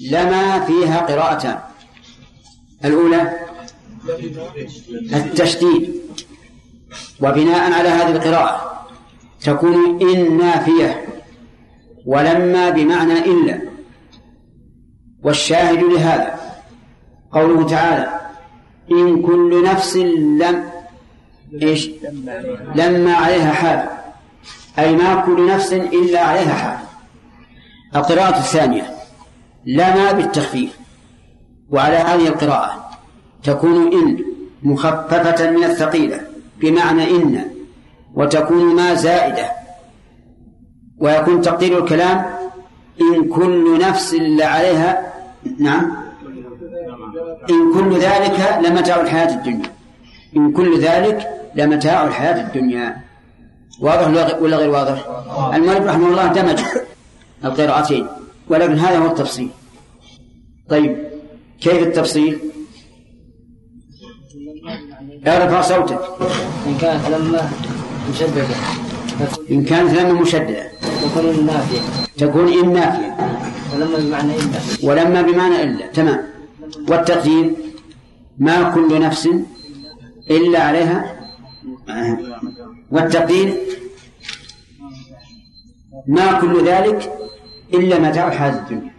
لما فيها قراءتان الأولى التشديد. وبناء على هذه القراءة تكون إن نافية ولما بمعنى إلا. والشاهد لهذا قوله تعالى إن كل نفس لم إيش؟ لما عليها حال. أي ما كل نفس إلا عليها حال. القراءة الثانية لما بالتخفيف. وعلى هذه القراءة تكون إن مخففة من الثقيلة بمعنى إن وتكون ما زائدة. ويكون تقدير الكلام إن كل نفس عليها نعم. إن كل ذلك لمتاع الحياة الدنيا. إن كل ذلك لمتاع الحياة الدنيا. واضح ولا غير واضح؟ المؤلف رحمه الله دمج القراءتين ولكن هذا هو التفصيل. طيب كيف التفصيل؟ ارفع صوتك. إن كانت لما مشددة. إن كانت لما مشددة. تكون النافية. تكون إن نافية. ولما بمعنى إلا ولما بمعنى إلا. تمام. والتقدير؟ ما كل نفس إلا عليها. والتقدير؟ ما كل ذلك إلا متاع الحياة الدنيا.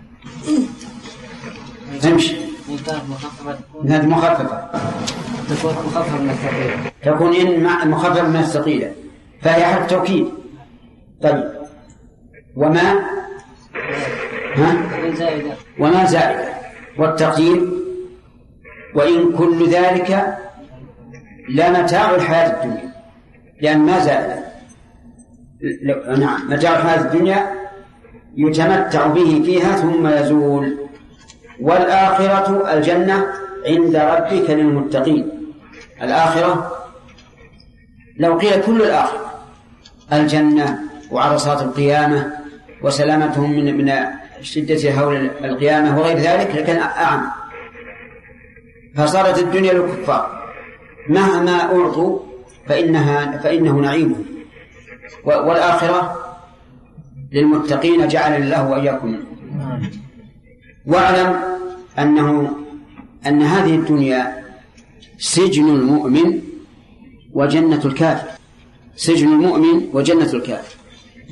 امشي إن كانت مخففة تكون مخففة من الثقيلة. تكون إن مخففة من الثقيلة. فهي حرف توكيد طيب. وما؟ ها؟ زائدة. وما زائدة؟ والتقدير وإن كل ذلك لمتاع الحياة الدنيا. لأن ما زائدة. نعم. متاع الحياة الدنيا يتمتع به فيها ثم يزول. والآخرة الجنة عند ربك للمتقين. الآخرة لو قيل كل الآخرة الجنة وعرصات القيامة وسلامتهم من من شدة هول القيامة وغير ذلك لكان أعم. فصارت الدنيا للكفار. مهما أعطوا فإنها فإنه نعيمهم والآخرة للمتقين جعل الله وإياكم منهم واعلم أنه أن هذه الدنيا سجن المؤمن وجنة الكافر سجن المؤمن وجنة الكافر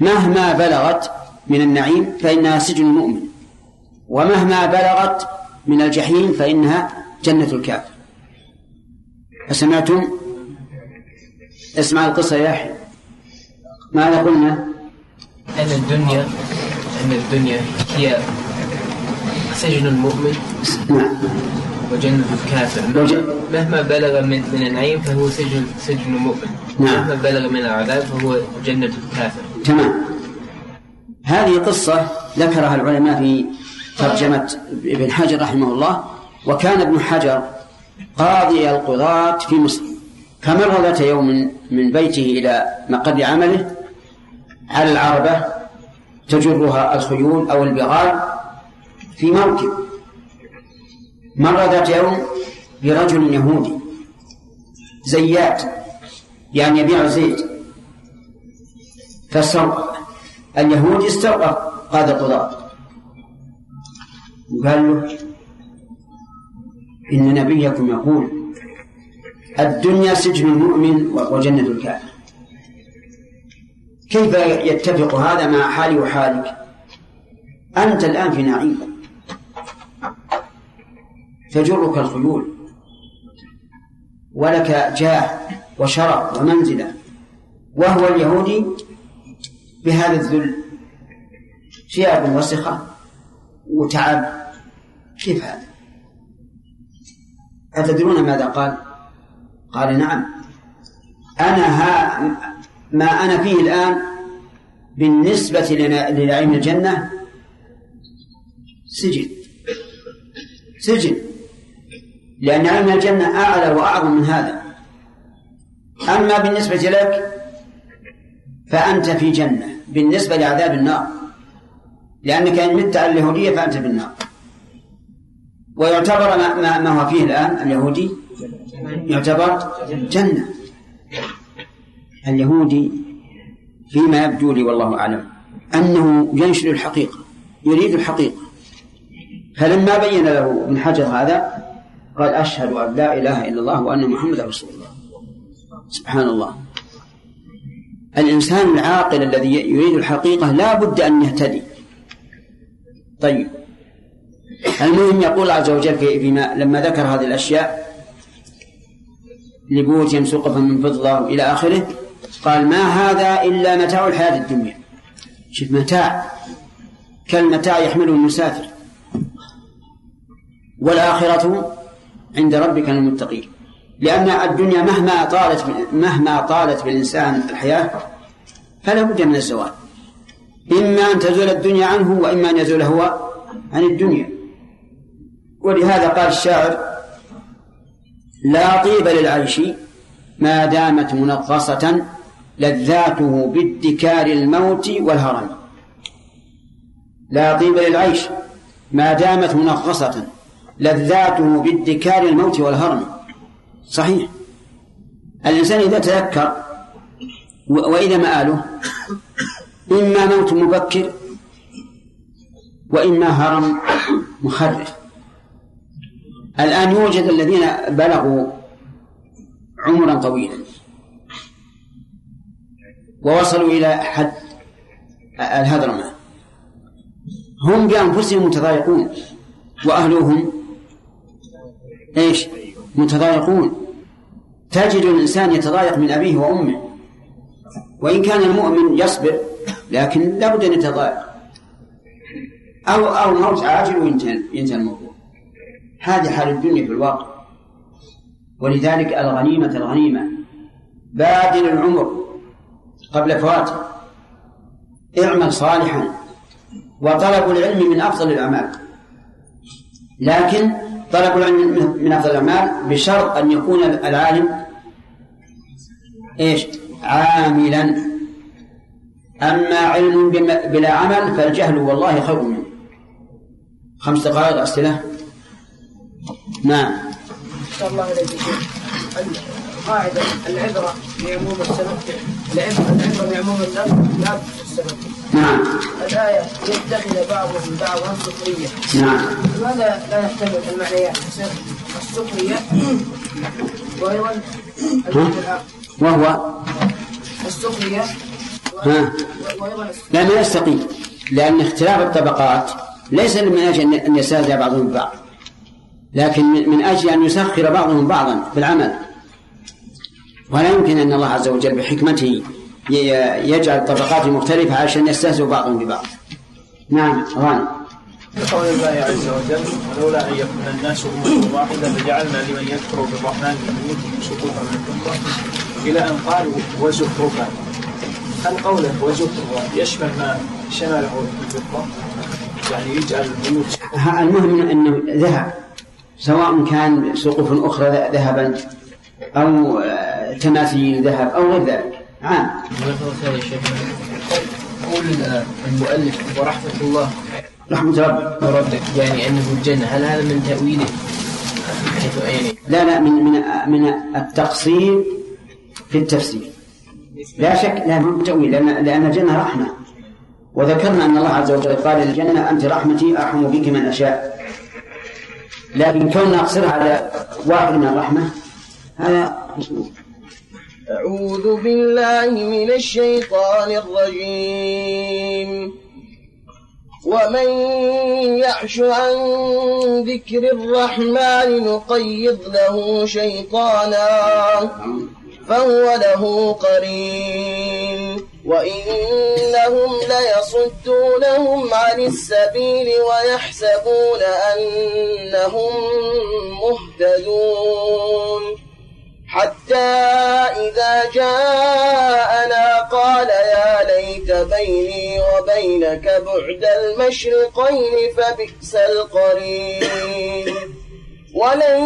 مهما بلغت من النعيم فإنها سجن المؤمن ومهما بلغت من الجحيم فإنها جنة الكافر أسمعتم؟ اسمع القصة يا يحيى ماذا قلنا؟ أن الدنيا أن الدنيا هي سجن المؤمن؟ نعم. وجنة الكافر. مهما بلغ من من النعيم فهو سجن سجن المؤمن نعم. مهما بلغ من العذاب فهو جنة الكافر. تمام. هذه قصة ذكرها العلماء في ترجمة ابن حجر رحمه الله وكان ابن حجر قاضي القضاة في مصر فمر ذات يوم من بيته إلى مقر عمله على العربة تجرها الخيول أو البغال في موكب مر ذات يوم برجل يهودي. زيات يعني يبيع زيت. فاستوقف اليهودي استوقف قاد القضاة وقال له إن نبيكم يقول الدنيا سجن المؤمن وجنة الكافر. كيف يتفق هذا مع حالي وحالك؟ أنت الآن في نعيم. تجرك الخيول ولك جاه وشرف ومنزلة وهو اليهودي بهذا الذل. ثياب وسخة وتعب. كيف هذا؟ أتدرون ماذا قال؟ قال نعم. أنا ها ما أنا فيه الآن بالنسبة لنعيم الجنة سجن. سجن. لأن نعيم الجنة أعلى وأعظم من هذا. أما بالنسبة لك فأنت في جنة. بالنسبة لعذاب النار. لأنك إن مت على اليهودية فأنت بالنار. ويعتبر ما, ما, ما هو فيه الآن اليهودي يعتبر جنة. اليهودي فيما يبدو لي والله أعلم أنه ينشر الحقيقة يريد الحقيقة. فلما بين له ابن حجر هذا قال أشهد أن لا إله إلا الله وأن محمدا رسول الله. سبحان الله الإنسان العاقل الذي يريد الحقيقة لا بد أن يهتدي. طيب. المهم يقول عز وجل فيما لما ذكر هذه الأشياء لبوت سقفا من فضة إلى آخره قال ما هذا إلا متاع الحياة الدنيا. شوف متاع. كالمتاع يحمله المسافر. والآخرة عند ربك للمتقين لأن الدنيا مهما طالت مهما طالت بالإنسان الحياة فلا بد من الزوال. إما أن تزول الدنيا عنه وإما أن يزول هو عن الدنيا. ولهذا قال الشاعر لا طيب للعيش ما دامت منغصة لذاته بادكار الموت والهرم. لا طيب للعيش ما دامت منغصة لذاته بادكار الموت والهرم. صحيح. الإنسان إذا تذكر وإذا مآله إما موت مبكر وإما هرم مخرف. الآن يوجد الذين بلغوا عمرا طويلا ووصلوا إلى حد الهذرمة هم بأنفسهم متضايقون وأهلهم إيش؟ متضايقون. تجد الإنسان يتضايق من أبيه وأمه. وإن كان المؤمن يصبر لكن لابد أن يتضايق. أو أو موت عاجل وينتهي الموضوع. هذه حال الدنيا في الواقع. ولذلك الغنيمة الغنيمة. بادل العمر قبل فواته اعمل صالحا. وطلب العلم من أفضل الأعمال. لكن طلب العلم من أفضل الأعمال بشرط أن يكون العالم إيش؟ عاملا. أما علم بلا عمل فالجهل والله خير منه. خمس دقائق أسئلة؟ نعم. الله قاعدة العبرة بعموم السبب العبرة بعموم اللفظ لا السبب نعم. الآية يتخذ بعضهم بعضا سخرية. نعم. لماذا لا نحتمل المعنيات السخرية وأيضا وهو؟ السخرية ها؟ لا ما يستقيم. لأن اختلاف الطبقات ليس من أجل أن يستهزئ بعضهم ببعض لكن من أجل أن يسخر بعضهم بعضا في العمل. ولا يمكن أن الله عز وجل بحكمته يجعل الطبقات مختلفة عشان يستهزئ بعضهم ببعض. نعم غانم قول الله عز وجل ولولا أن يكون الناس أمة واحدة لجعلنا لمن يكفر بالرحمن بيوتهم سقوطا من فضه إلى أن قال وزخرفا هل قوله وزخرفا يشمل ما شمله الفضه؟ يعني يجعل البيوت المهم انه ذهب. سواء كان سقوف أخرى ذهبا أو تماثيل ذهب أو غير ذلك. عام. قول المؤلف ورحمة الله رحمة رب وربك يعني أنه الجنة هل هذا من تأويله؟ يعني لا لا من من من التقصير في التفسير. لا شك لا من تأويل لأن لأن الجنة رحمة. وذكرنا أن الله عز وجل قال للجنة أنت رحمتي أرحم بك من أشاء. لكن كوننا نقصرها على واحد من الرحمة هذا أعوذ بالله من الشيطان الرجيم. ومن يعش عن ذكر الرحمن نقيض له شيطانا فهو له قرين. وإنهم ليصدونهم عن السبيل ويحسبون أنهم مهتدون. حتى إذا جاءنا قال يا ليت بيني وبينك بعد المشرقين فبئس القرين ولن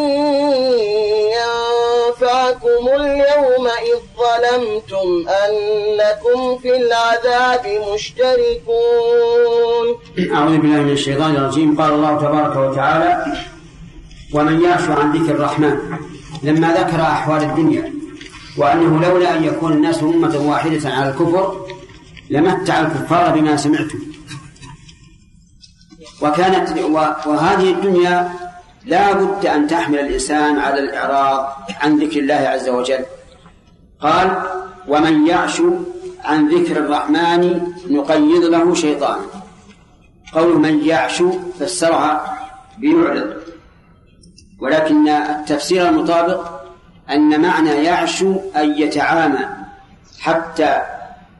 ينفعكم اليوم إذ ظلمتم أنكم في العذاب مشتركون. أعوذ بالله من الشيطان الرجيم. قال الله تبارك وتعالى ومن يعش عن ذكر الرحمن لما ذكر أحوال الدنيا وأنه لولا أن يكون الناس أمة واحدة على الكفر لمتع الكفار بما سمعتم. وكانت وهذه الدنيا لا بد أن تحمل الإنسان على الإعراض عن ذكر الله عز وجل. قال ومن يعش عن ذكر الرحمن نقيض له شيطان قول من يعش فسرها بيعرض. ولكن التفسير المطابق أن معنى يعش أن يتعامى حتى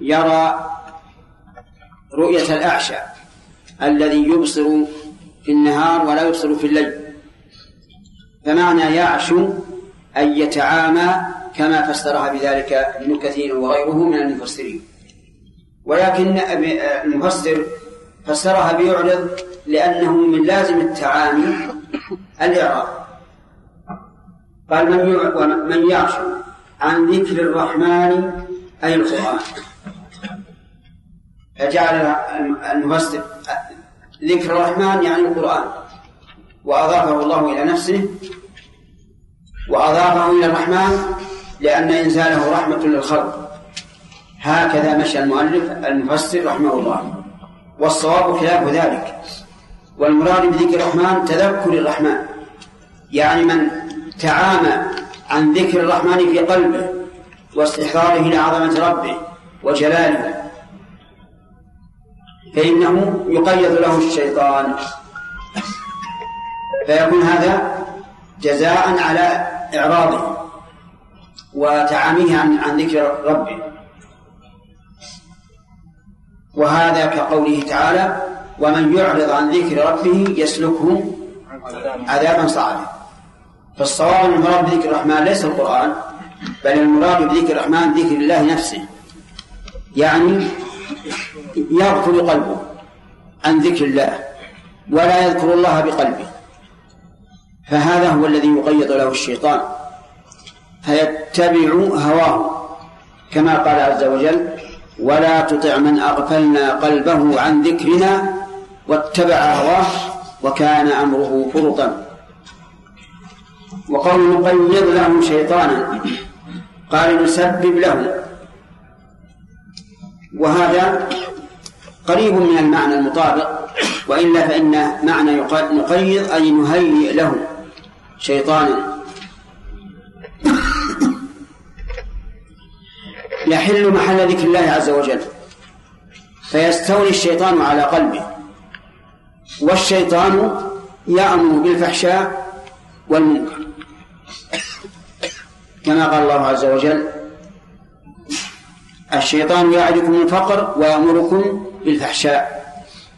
يرى رؤية الأعشى الذي يبصر في النهار ولا يبصر في الليل. فمعنى يعش أن يتعامى كما فسرها بذلك ابن كثير وغيره من المفسرين. ولكن المفسر فسرها بيعرض لأنه من لازم التعامي الإعراب. قال من من يعش عن ذكر الرحمن أي القرآن. فجعل المفسر. ذكر الرحمن يعني القرآن. وأضافه الله إلى نفسه. وأضافه إلى الرحمن لأن إنزاله رحمة للخلق. هكذا مشى المؤلف المفسر رحمه الله. والصواب خلاف ذلك. والمراد بذكر الرحمن تذكر الرحمن. يعني من تعامى عن ذكر الرحمن في قلبه واستحضاره لعظمة ربه وجلاله. فإنه يقيض له الشيطان. فيكون هذا جزاء على إعراضه وتعاميه عن عن ذكر ربه. وهذا كقوله تعالى ومن يعرض عن ذكر ربه يسلكه عذابا صعبا. فالصواب ان المراد بذكر الرحمن ليس القرآن بل المراد بذكر الرحمن ذكر الله نفسه. يعني يغفل قلبه عن ذكر الله ولا يذكر الله بقلبه. فهذا هو الذي يقيض له الشيطان. فيتبع هواه كما قال عز وجل ولا تطع من أغفلنا قلبه عن ذكرنا واتبع هواه وكان أمره فرطا. وقول نقيض له شيطانا. قال نسبب له وهذا قريب من المعنى المطابق. وإلا فإن معنى نقيض أي نهيئ له شيطانا. يحل محل ذكر الله عز وجل. فيستولي الشيطان على قلبه. والشيطان يأمر بالفحشاء والمنكر. كما قال الله عز وجل الشيطان يعدكم الفقر ويأمركم بالفحشاء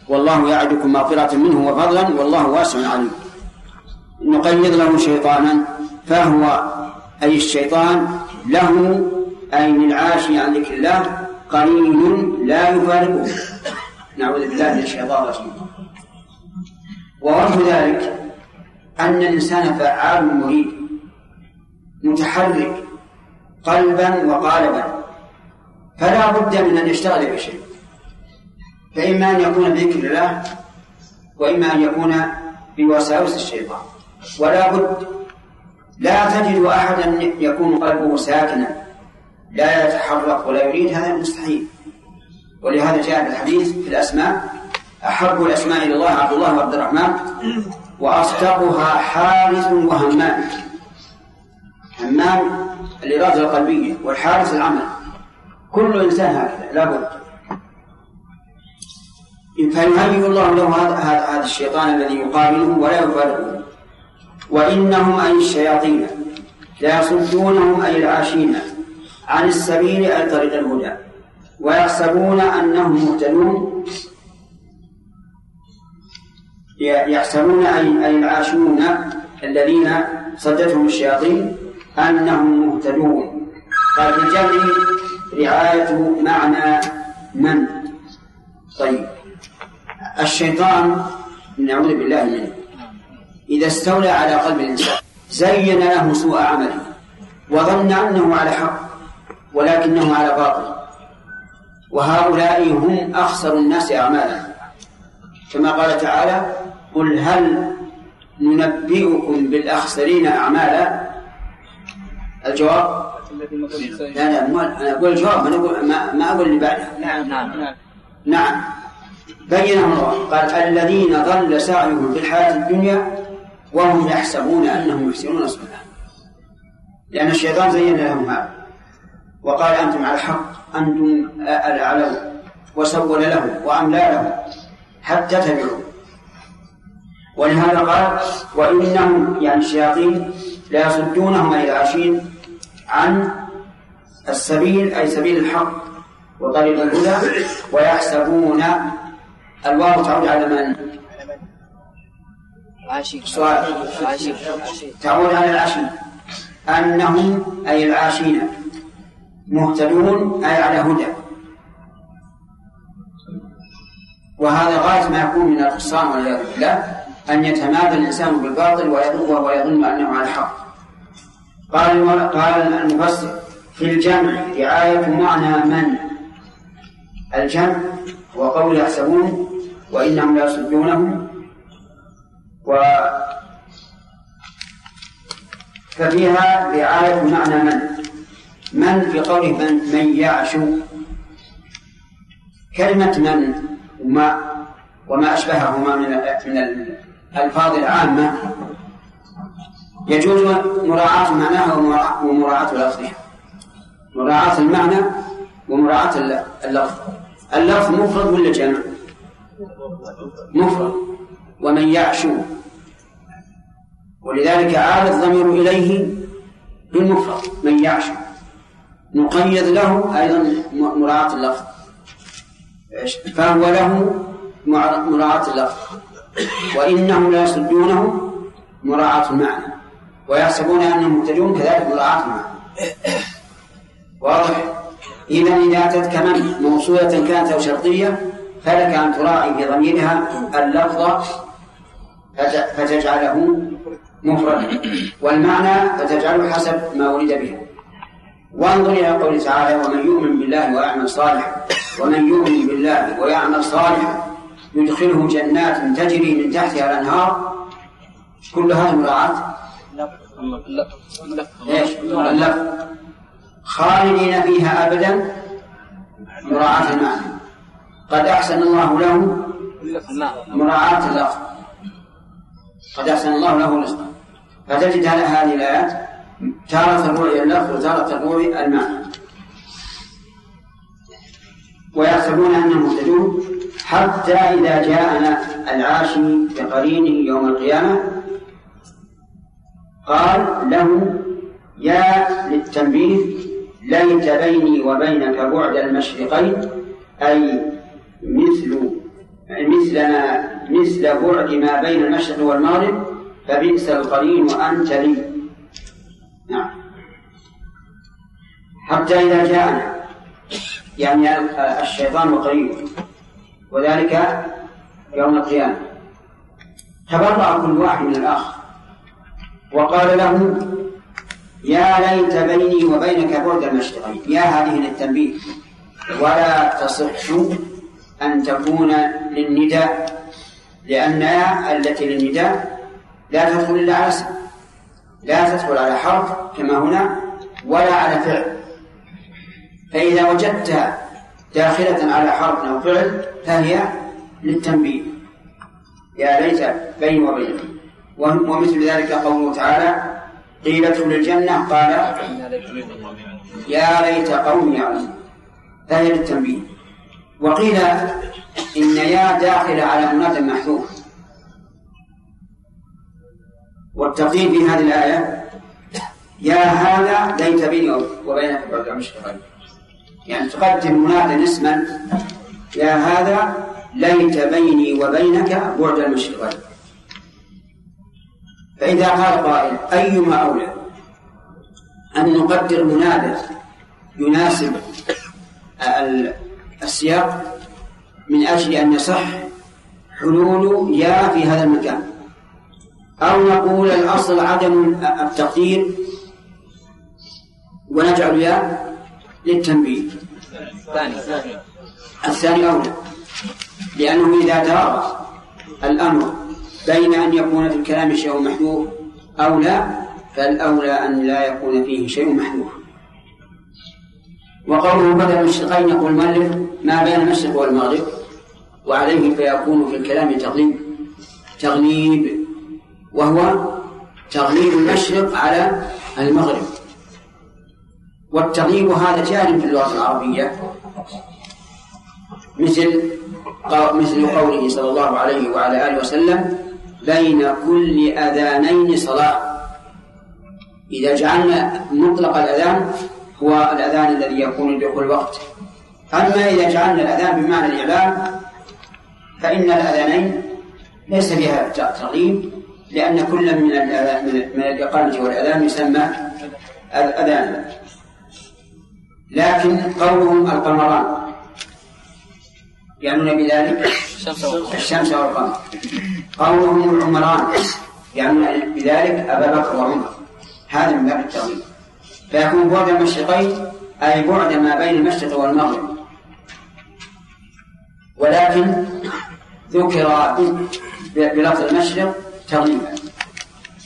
والله يعدكم مغفرة منه وفضلا والله واسع عليم. نقيض له شيطانا فهو أي الشيطان له أي للعاشي عن ذكر الله قليل لا يفارقه. نعوذ بالله من الشيطان الرجيم. ووجه ذلك أن الإنسان فعال مريد متحرك قلبا وقالبا. فلا بد من أن يشتغل بشيء. فإما أن يكون بذكر الله وإما أن يكون بوساوس الشيطان. ولا بد لا تجد أحدا يكون قلبه ساكنا. لا يتحرك ولا يريد هذا مستحيل. ولهذا جاء الحديث في الأسماء أحب الأسماء إلى الله عبد الله وعبد الرحمن وأصدقها حارث وهمام. همام الإرادة القلبية والحارث العمل. كل إنسان هكذا لابد. فيهيئ الله له هذا هذا الشيطان الذي يقابله ولا يفارقه وإنهم أي الشياطين لا يصدونهم أي العاشين عن السبيل أي طريق الهدى. ويحسبون أنهم مهتدون. يحسبون أي العاشون الذين صدتهم الشياطين. أنهم مهتدون. قال الجمع رعاية معنى من؟ طيب. الشيطان نعوذ بالله منه إذا استولى على قلب الإنسان زين له سوء عمله وظن أنه على حق ولكنه على باطل. وهؤلاء هم أخسر الناس أعمالا. كما قال تعالى قل هل ننبئكم بالأخسرين أعمالا؟ الجواب؟ لا لا أنا أقول الجواب أنا أقول ما, ما أقول اللي بعده. نعم نعم. نعم. بينه الله. قال الذين ضل سعيهم في الحياة الدنيا وهم يحسبون أنهم يحسنون صنعا. لأن الشيطان زين لهم هذا. وقال أنتم على الحق أنتم الأعلون وسول لهم وأملى لهم حتى تبعوا. ولهذا قال وإنهم يعني الشياطين لا يصدونهم أي العاشين عن السبيل أي سبيل الحق وطريق الهدى ويحسبون الواو تعود على من؟ عاشق تعود على العشي أنهم أي العاشين مهتدون أي على هدى. وهذا غاية ما يكون من الخسران والعياذ بالله. أن يتمادى الإنسان بالباطل ويظن وهو يظن أنه على الحق. قال قال المفسر في الجمع رعاية معنى من؟ الجمع وقول يحسبون وإنهم لا يصدونهم و ففيها رعاية معنى من؟ من في قوله من, من يعشو. كلمة من وما وما أشبههما من من الألفاظ العامة يجوز مراعاة معناها ومراعاة لفظها مراعاة المعنى ومراعاة اللفظ. اللفظ مفرد ولا جمع؟ مفرد. ومن يعشو ولذلك عاد الضمير إليه بالمفرد. من يعشو نقيد له أيضا مراعاة اللفظ. فهو له مراعاة اللفظ. وإنهم لا يصدونهم مراعاة المعنى ويحسبون أنهم مهتدون كذلك مراعاة المعنى. واضح؟ إذا إذا أتت كمن موصولة كانت أو شرطية فلك أن تراعي في ضميرها اللفظ فتجعله مفردا. والمعنى فتجعله حسب ما ولد به. وانظر إلى قوله تعالى ومن يؤمن بالله ويعمل صالحا ومن يؤمن بالله ويعمل صالحا يدخله جنات تجري من تحتها الأنهار. كل هذا مراعاة إيش؟ اللفظ خالدين فيها أبدا. مراعاة المعنى قد أحسن الله له مراعاة اللفظ قد أحسن الله له رزقا فتجد هذه الآيات تارة الرؤيا اللفظ وتارة الرؤيا المعنى ويحسبون أنهم مهتدون حتى إذا جاءنا العاشي بقرينه يوم القيامة قال له يا للتنبيه ليت بيني وبينك بعد المشرقين أي مثل مثل ما مثل بعد ما بين المشرق والمغرب فبئس القرين وأنت لي. نعم. حتى إذا جاءنا يعني الشيطان وقريبه وذلك يوم القيامة. تبرأ كل واحد من الآخر. وقال له يا ليت بيني وبينك بعد المشرقين يا هذه للتنبيه. ولا تصح أن تكون للنداء لأن التي للنداء لا تدخل إلا على لا تدخل على حرف كما هنا ولا على فعل. فإذا وجدتها داخلة على حرف أو فعل فهي للتنبيه. يا ليت بيني وبينك. ومثل ذلك قوله تعالى قيل ادخل الجنة قال يا ليت قومي يعلمون. فهي للتنبيه. وقيل إن يا داخل على مناد محذوف. والتقديم في هذه الآية يا هذا ليت بيني وبينك. بعد المشرقين يعني تقدم منادا اسما يا هذا ليت بيني وبينك بعد المشرقين فإذا قال قائل أيما أولى؟ أن نقدر منادى يناسب السياق من أجل أن يصح حلول يا في هذا المكان. أو نقول الأصل عدم التقدير ونجعل يا للتنبيه. الثاني أولى. لأنه إذا ترابط الأمر بين أن يكون في الكلام شيء محذوف أو لا فالأولى أن لا يكون فيه شيء محذوف. وقوله بدل المشرقين يقول المؤلف ما بين المشرق والمغرب وعليه فيكون في الكلام تغليب تغليب وهو تغليب المشرق على المغرب. والتغليب هذا جار في اللغة العربية. مثل مثل قوله صلى الله عليه وعلى آله وسلم بين كل أذانين صلاة. إذا جعلنا مطلق الأذان هو الأذان الذي يكون دخول الوقت. أما إذا جعلنا الأذان بمعنى الإعلام فإن الأذانين ليس فيها تغليب لأن كل من من الإقامة والأذان يسمى أذانا لكن قولهم القمران. يعنون بذلك الشمس والقمر. قولهم العمران يعنون بذلك أبا بكر وعمر. هذا من باب التغليب فيكون بعد المشرقين أي بعد ما بين المشرق والمغرب. ولكن ذكر بلفظ المشرق تغليبا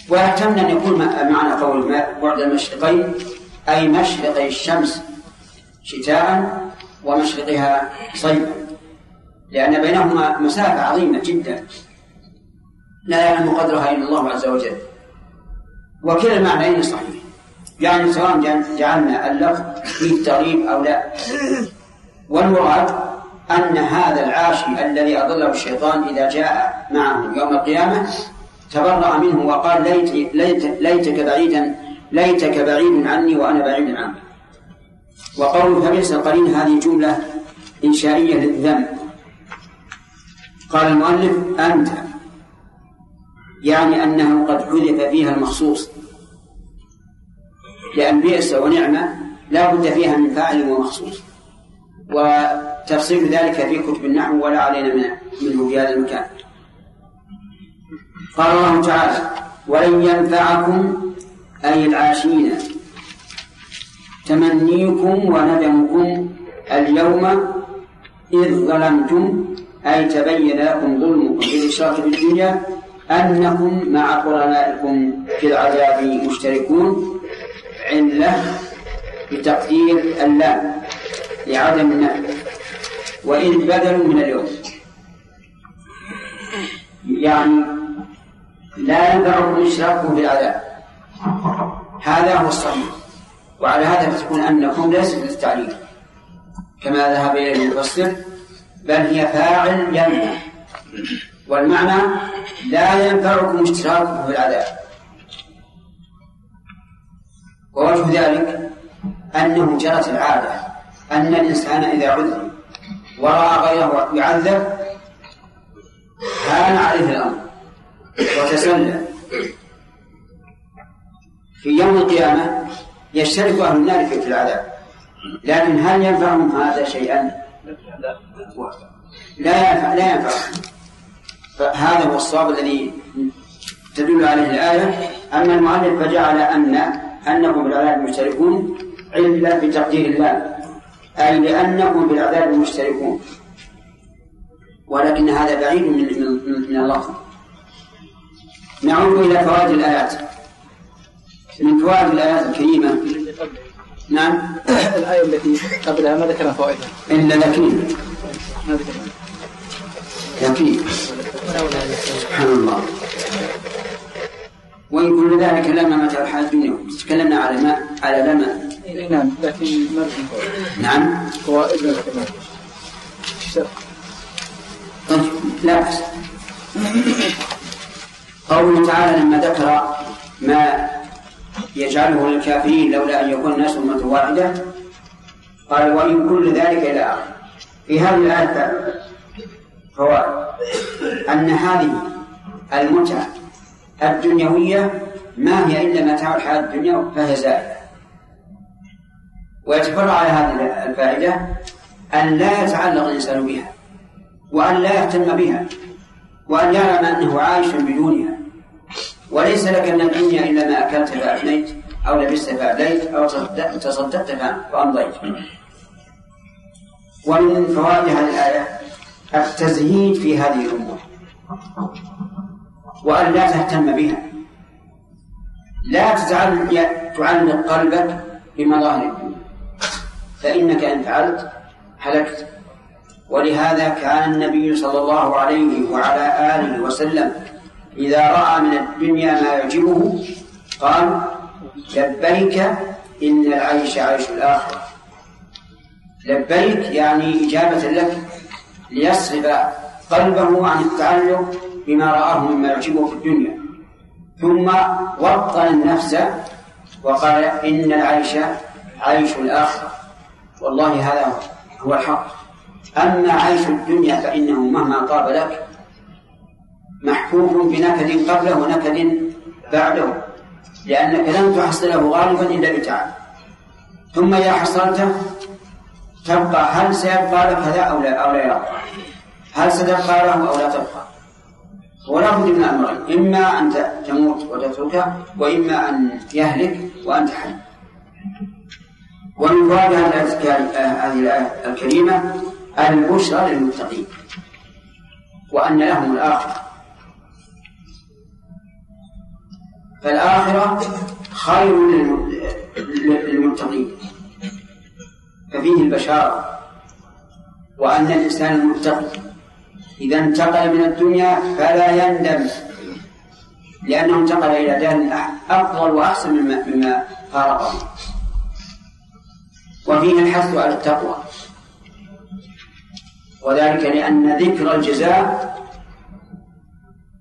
ويحتمل أن يكون معنى قول بعد المشرقين أي مشرقي الشمس شتاء ومشرقها صيفا لأن بينهما مسافة عظيمة جدا. لا يعلم قدرها إلا الله عز وجل. وكلا المعنيين صحيح. يعني سواء جعلنا اللفظ فيه التغليب أو لا. والمراد أن هذا العاشي الذي أضله الشيطان إذا جاء معه يوم القيامة تبرأ منه وقال ليت ليت ليتك بعيدا ليتك بعيد عني وأنا بعيد عنك وقوله فبئس القرين هذه جملة إنشائية للذنب قال المؤلف أنت. يعني أنه قد حذف فيها المخصوص. لأن بئس ونعمة لا بد فيها من فاعل ومخصوص. وتفصيل ذلك في كتب النحو ولا علينا منه في هذا المكان. قال الله تعالى ولن ينفعكم أي العاشين تمنيكم وندمكم اليوم إذ ظلمتم أي تبين لكم ظلمكم بالإشراك بالدنيا أنكم مع قرنائكم في العذاب مشتركون علة بتقدير اللام لعدم النهي وإذ بدل من اليوم. يعني لا ينفعكم إشراككم بالعذاب هذا هو الصحيح. وعلى هذا فتكون أنكم ليست للتعليل كما ذهب إليه المفسر بل هي فاعل ينفع. والمعنى لا ينفعكم اشتراككم في العذاب ووجه ذلك أنه جرت العادة أن الإنسان إذا عذب ورأى غيره يعذب هان عليه الأمر وتسلى. في يوم القيامة يشترك أهل النار في العذاب. لكن هل ينفعهم هذا شيئا؟ لا ينفع لا ينفع. فهذا هو الصواب الذي تدل عليه الآية. أما المؤلف فجعل أن أنهم بالعذاب مشتركون علة بتقدير الله. أي لأنهم بالعذاب مشتركون. ولكن هذا بعيد من من, من اللفظ نعود إلى فوائد الآيات. من فوائد الآيات الكريمة. نعم. الآية التي قبلها ما ذكر فوائدها إلا لكن ما ذكرها. لكن سبحان الله. وإن كل ذلك لما متى الحياة الدنيا تكلمنا على ما على لما. نعم. لكن ما نعم. فوائد ما طيب لا. بأس قوله تعالى لما ذكر ما يجعله للكافرين لولا أن يكون الناس أمة واحدة؟ قال وإن كل ذلك إلى آخره في هذه الآية فوائد. أن هذه المتعة الدنيوية ما هي إلا متاع الحياة الدنيا فهي زائدة. ويتفرع على هذه الفائدة أن لا يتعلق الإنسان بها وأن لا يهتم بها وأن يعلم أنه عايش بدونها. وليس لك من الدنيا إلا ما أكلت فأفنيت أو لبست فأبليت أو تصدقت فأمضيت. ومن فوائد هذه الآية التزهيد في هذه الأمور وأن لا تهتم بها. لا تعلق قلبك بمظاهر الدنيا. فإنك إن فعلت هلكت. ولهذا كان النبي صلى الله عليه وعلى آله وسلم إذا رأى من الدنيا ما يعجبه قال لبيك إن العيش عيش الآخرة. لبيك يعني إجابة لك ليصرف قلبه عن التعلق بما رآه مما يعجبه في الدنيا. ثم وطن النفس وقال إن العيش عيش الآخرة. والله هذا هو الحق. أما عيش الدنيا فإنه مهما طاب لك محفوف بنكد قبله ونكد بعده لأنك لن تحصله غالبا إلا بتعب. ثم إذا حصلته تبقى هل سيبقى لك هذا أو لا؟ أو لا يبقى هل ستبقى له أو لا تبقى؟ ولا بد من أمرين. إما أن تموت وتتركه وإما أن يهلك وأنت حي. ومن فوائد هذه الآية الكريمة البشرى للمتقين وأن لهم الآخرة. فالآخرة خير للمتقين. ففيه البشارة وأن الإنسان المتقي إذا انتقل من الدنيا فلا يندم لأنه انتقل إلى دار أفضل وأحسن مما مما فارقه. وفيه الحث على التقوى. وذلك لأن ذكر الجزاء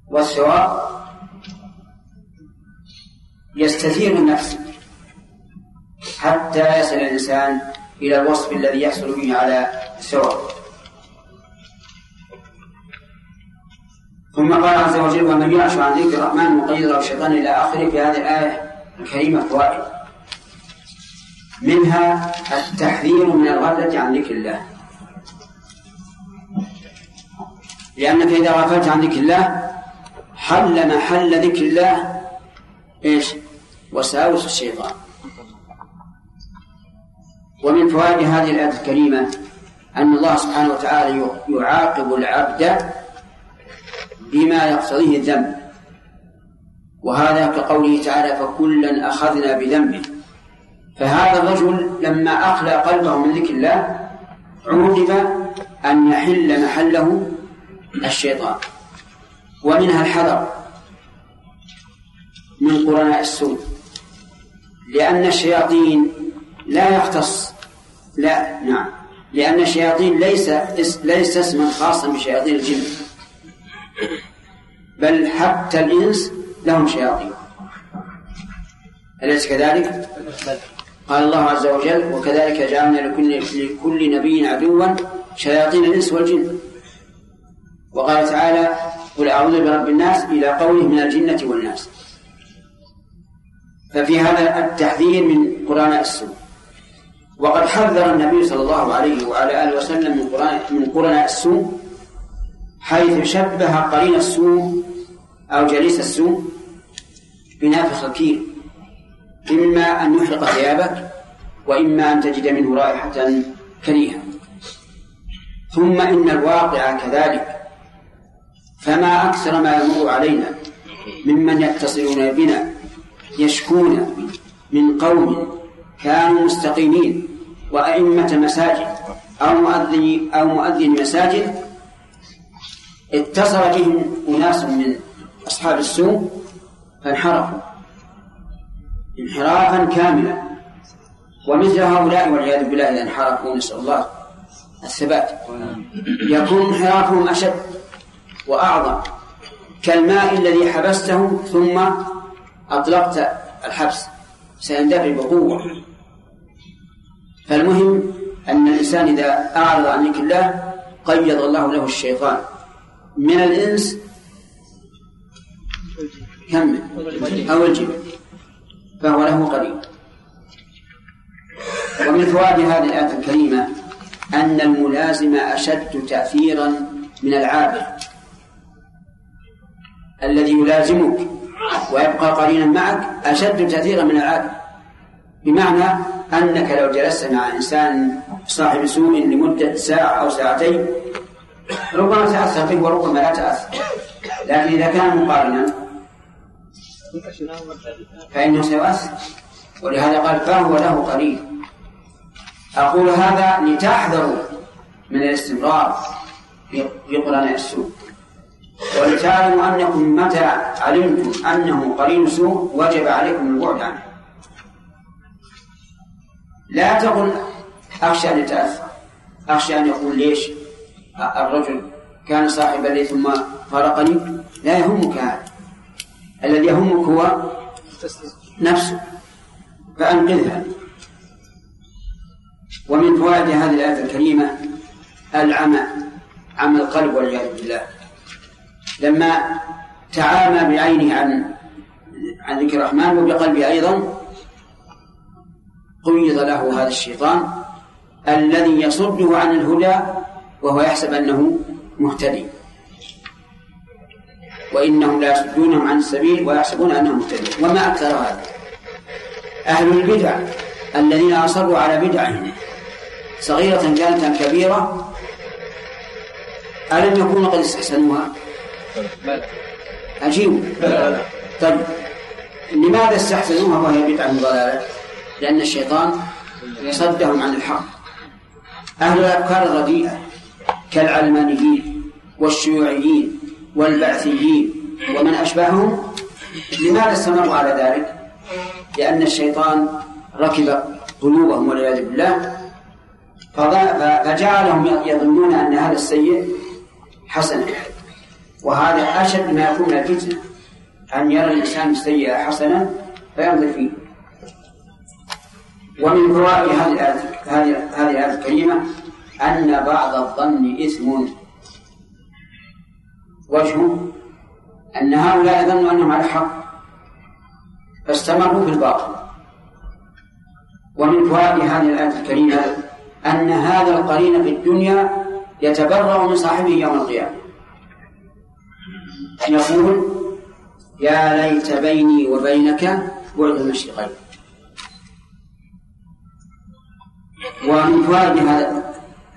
والثواب يستثير النفس حتى يصل الإنسان إلى الوصف الذي يحصل به على الثواب ثم قال عز وجل ومن يعش عن ذكر الرحمن مقيد له الشيطان إلى آخره في هذه الآية الكريمة فوائد منها التحذير من الغفلة عن ذكر الله. لأنك إذا غفلت عن ذكر الله حل محل ذكر الله إيش؟ وساوس الشيطان. ومن فوائد هذه الآية الكريمة أن الله سبحانه وتعالى يعاقب العبد بما يقتضيه الذنب. وهذا كقوله تعالى فكلا أخذنا بذنبه. فهذا الرجل لما أخلى قلبه من ذكر الله عوقب أن يحل محله الشيطان. ومنها الحذر من قرناء السوء. لأن الشياطين لا يختص لا نعم لأن الشياطين ليس ليس اسما خاصا بشياطين الجن بل حتى الإنس لهم شياطين. أليس كذلك؟ قال الله عز وجل وكذلك جعلنا لكل لكل نبي عدوا شياطين الإنس والجن. وقال تعالى قل أعوذ برب الناس إلى قوله من الجنة والناس. ففي هذا التحذير من قرآن السوء وقد حذر النبي صلى الله عليه وعلى آله وسلم من قرآن من قرآن السوء حيث شبه قرين السوء أو جليس السوء بنافخ الكير إما أن يحرق ثيابك وإما أن تجد منه رائحة كريهة ثم إن الواقع كذلك. فما أكثر ما يمر علينا ممن يتصلون بنا يشكون من قوم كانوا مستقيمين وأئمة مساجد أو مؤذن أو مؤذن مساجد اتصل بهم أناس من أصحاب السوء فانحرفوا انحرافا كاملا. ومثل هؤلاء والعياذ بالله إذا انحرفوا نسأل الله الثبات. يكون انحرافهم أشد وأعظم كالماء الذي حبسته ثم أطلقت الحبس سيندفع بقوة. فالمهم أن الإنسان إذا أعرض عن ذكر الله قيض الله له الشيطان. من الإنس كم؟ أو الجن. فهو له قريب. ومن فوائد هذه الآية الكريمة أن الملازم أشد تأثيرا من العابد. الذي يلازمك ويبقى قرينا معك أشد تأثيرا من العابد بمعنى أنك لو جلست مع إنسان صاحب سوء لمدة ساعة أو ساعتين ربما تأثر به وربما لا تأثر. لكن إذا كان مقارنا فإنه سيؤثر. ولهذا قال فهو له قرين أقول هذا لتحذروا من الاستمرار في قرناء السوء. ولتعلموا أنكم متى علمتم أنه قرين سوء وجب عليكم البعد عنه. لا تقل أخشى أن يتأثر أخشى أن يقول ليش؟ الرجل كان صاحبا لي ثم فارقني؟ لا يهمك هذا. الذي يهمك هو نفسه. فأنقذها ومن فوائد هذه الآية الكريمة العمى عمى القلب والعياذ بالله. لما تعامى بعينه عن عن ذكر الرحمن وبقلبه أيضا قيض له هذا الشيطان الذي يصده عن الهدى وهو يحسب أنه مهتدي. وإنهم لا يصدونهم عن السبيل ويحسبون أنهم مهتدون وما أكثر هذا؟ أهل البدع الذين أصروا على بدعهم. صغيرة كانت كبيرة ألم يكونوا قد استحسنوها؟ عجيب طيب لماذا استحسنوها وهي بدعة ضلالة؟ لأن الشيطان صدهم عن الحق. أهل الأفكار الرديئة كالعلمانيين والشيوعيين والبعثيين. ومن أشبههم؟ لماذا استمروا على ذلك؟ لأن الشيطان ركب قلوبهم والعياذ بالله. فجعلهم يظنون أن هذا السيء حسنا وهذا أشد ما يكون من الفتنة أن يرى الإنسان السيء حسنا فينظر فيه. ومن فوائد هذه هذه الآية الكريمة أن بعض الظن إثم. وجهه أن هؤلاء ظنوا أنهم على حق فاستمروا في الباطل ومن فوائد هذه الآية الكريمة أن هذا القرين في الدنيا يتبرأ من صاحبه يوم القيامة. يقول يا ليت بيني وبينك بعد المشرقين ومن فوائد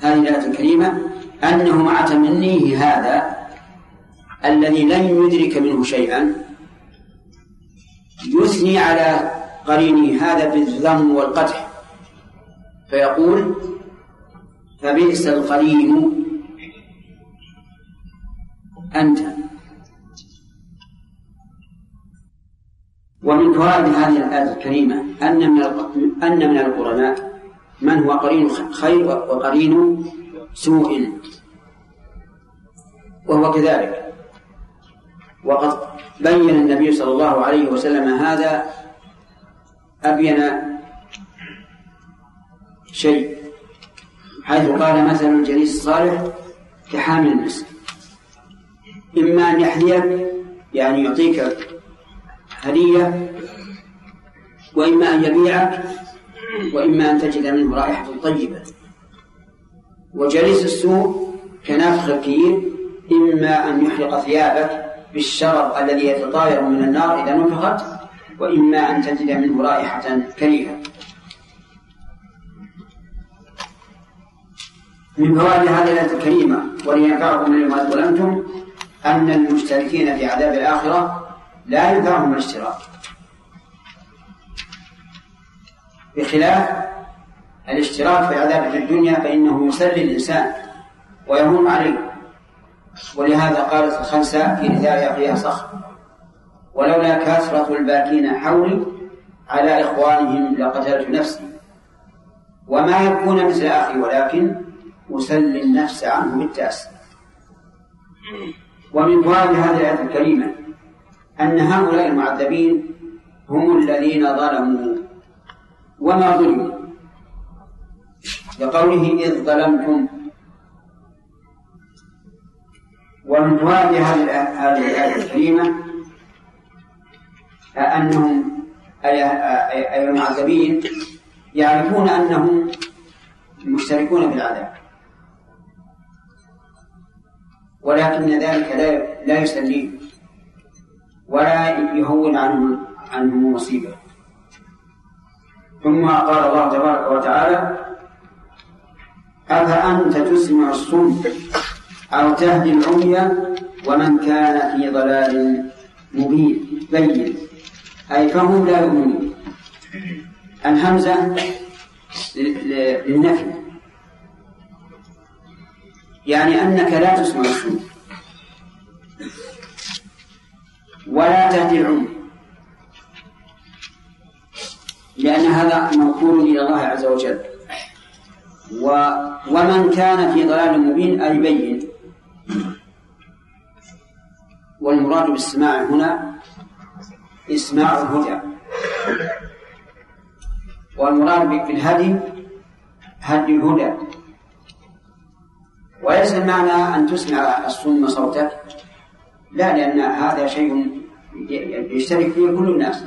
هذه الآية الكريمة أنه مع تمنيه هذا الذي لن يدرك منه شيئا يثني على قرينه هذا بالذم والقدح. فيقول فبئس القرين أنت. ومن فوائد هذه الآية الكريمة أن من أن من القرناء من هو قرين خير وقرين سوء. وهو كذلك. وقد بين النبي صلى الله عليه وسلم هذا أبين شيء حيث قال مثل الجليس الصالح كحامل المسك. إما أن يحذيك يعني يعطيك هدية وإما أن يبيعك وإما أن تجد منه رائحة طيبة. وجليس السوء كنافخ الكير إما أن يحرق ثيابك بالشرر الذي يتطاير من النار إذا نفخت وإما أن تجد منه رائحة كريهة. من فوائد هذه الآية الكريمة ولينفعكم اليوم ظلمتم أن المشتركين في عذاب الآخرة لا ينفعهم الاشتراك. بخلاف الاشتراك في عذاب في الدنيا فإنه يسلي الإنسان ويهون عليه. ولهذا قالت الخنساء في نداء أخيها صخر. ولولا كثرة الباكين حولي على إخوانهم لقتلت نفسي. وما يكون مثل أخي ولكن أسلي النفس عنه بالتأسي. ومن فوائد هذه الآية الكريمة أن هؤلاء المعذبين هم الذين ظلموا وما ظلموا. لقوله إذ ظلمتم ومن فوائد هذه الآية الكريمة أنهم أي المعذبين يعرفون أنهم مشتركون في العذاب. ولكن ذلك لا لا يسليهم ولا يهون عنهم عنهم مصيبة. ثم قال الله تبارك وتعالى أفأنت تسمع الصم أو تهدي العمي ومن كان في ضلال مبين؟ بين. أي فهم لا يؤمنون. الهمزة للنفي. يعني أنك لا تسمع السنة ولا تهدي العمر لأن هذا موكول إلى الله عز وجل. و ومن كان في ضلال مبين أي بين. والمراد بالسماع هنا إسماع الهدى. والمراد بالهدي هدي الهدى. وليس المعنى أن تسمع الصم صوتك. لا لأن هذا شيء يشترك فيه كل الناس.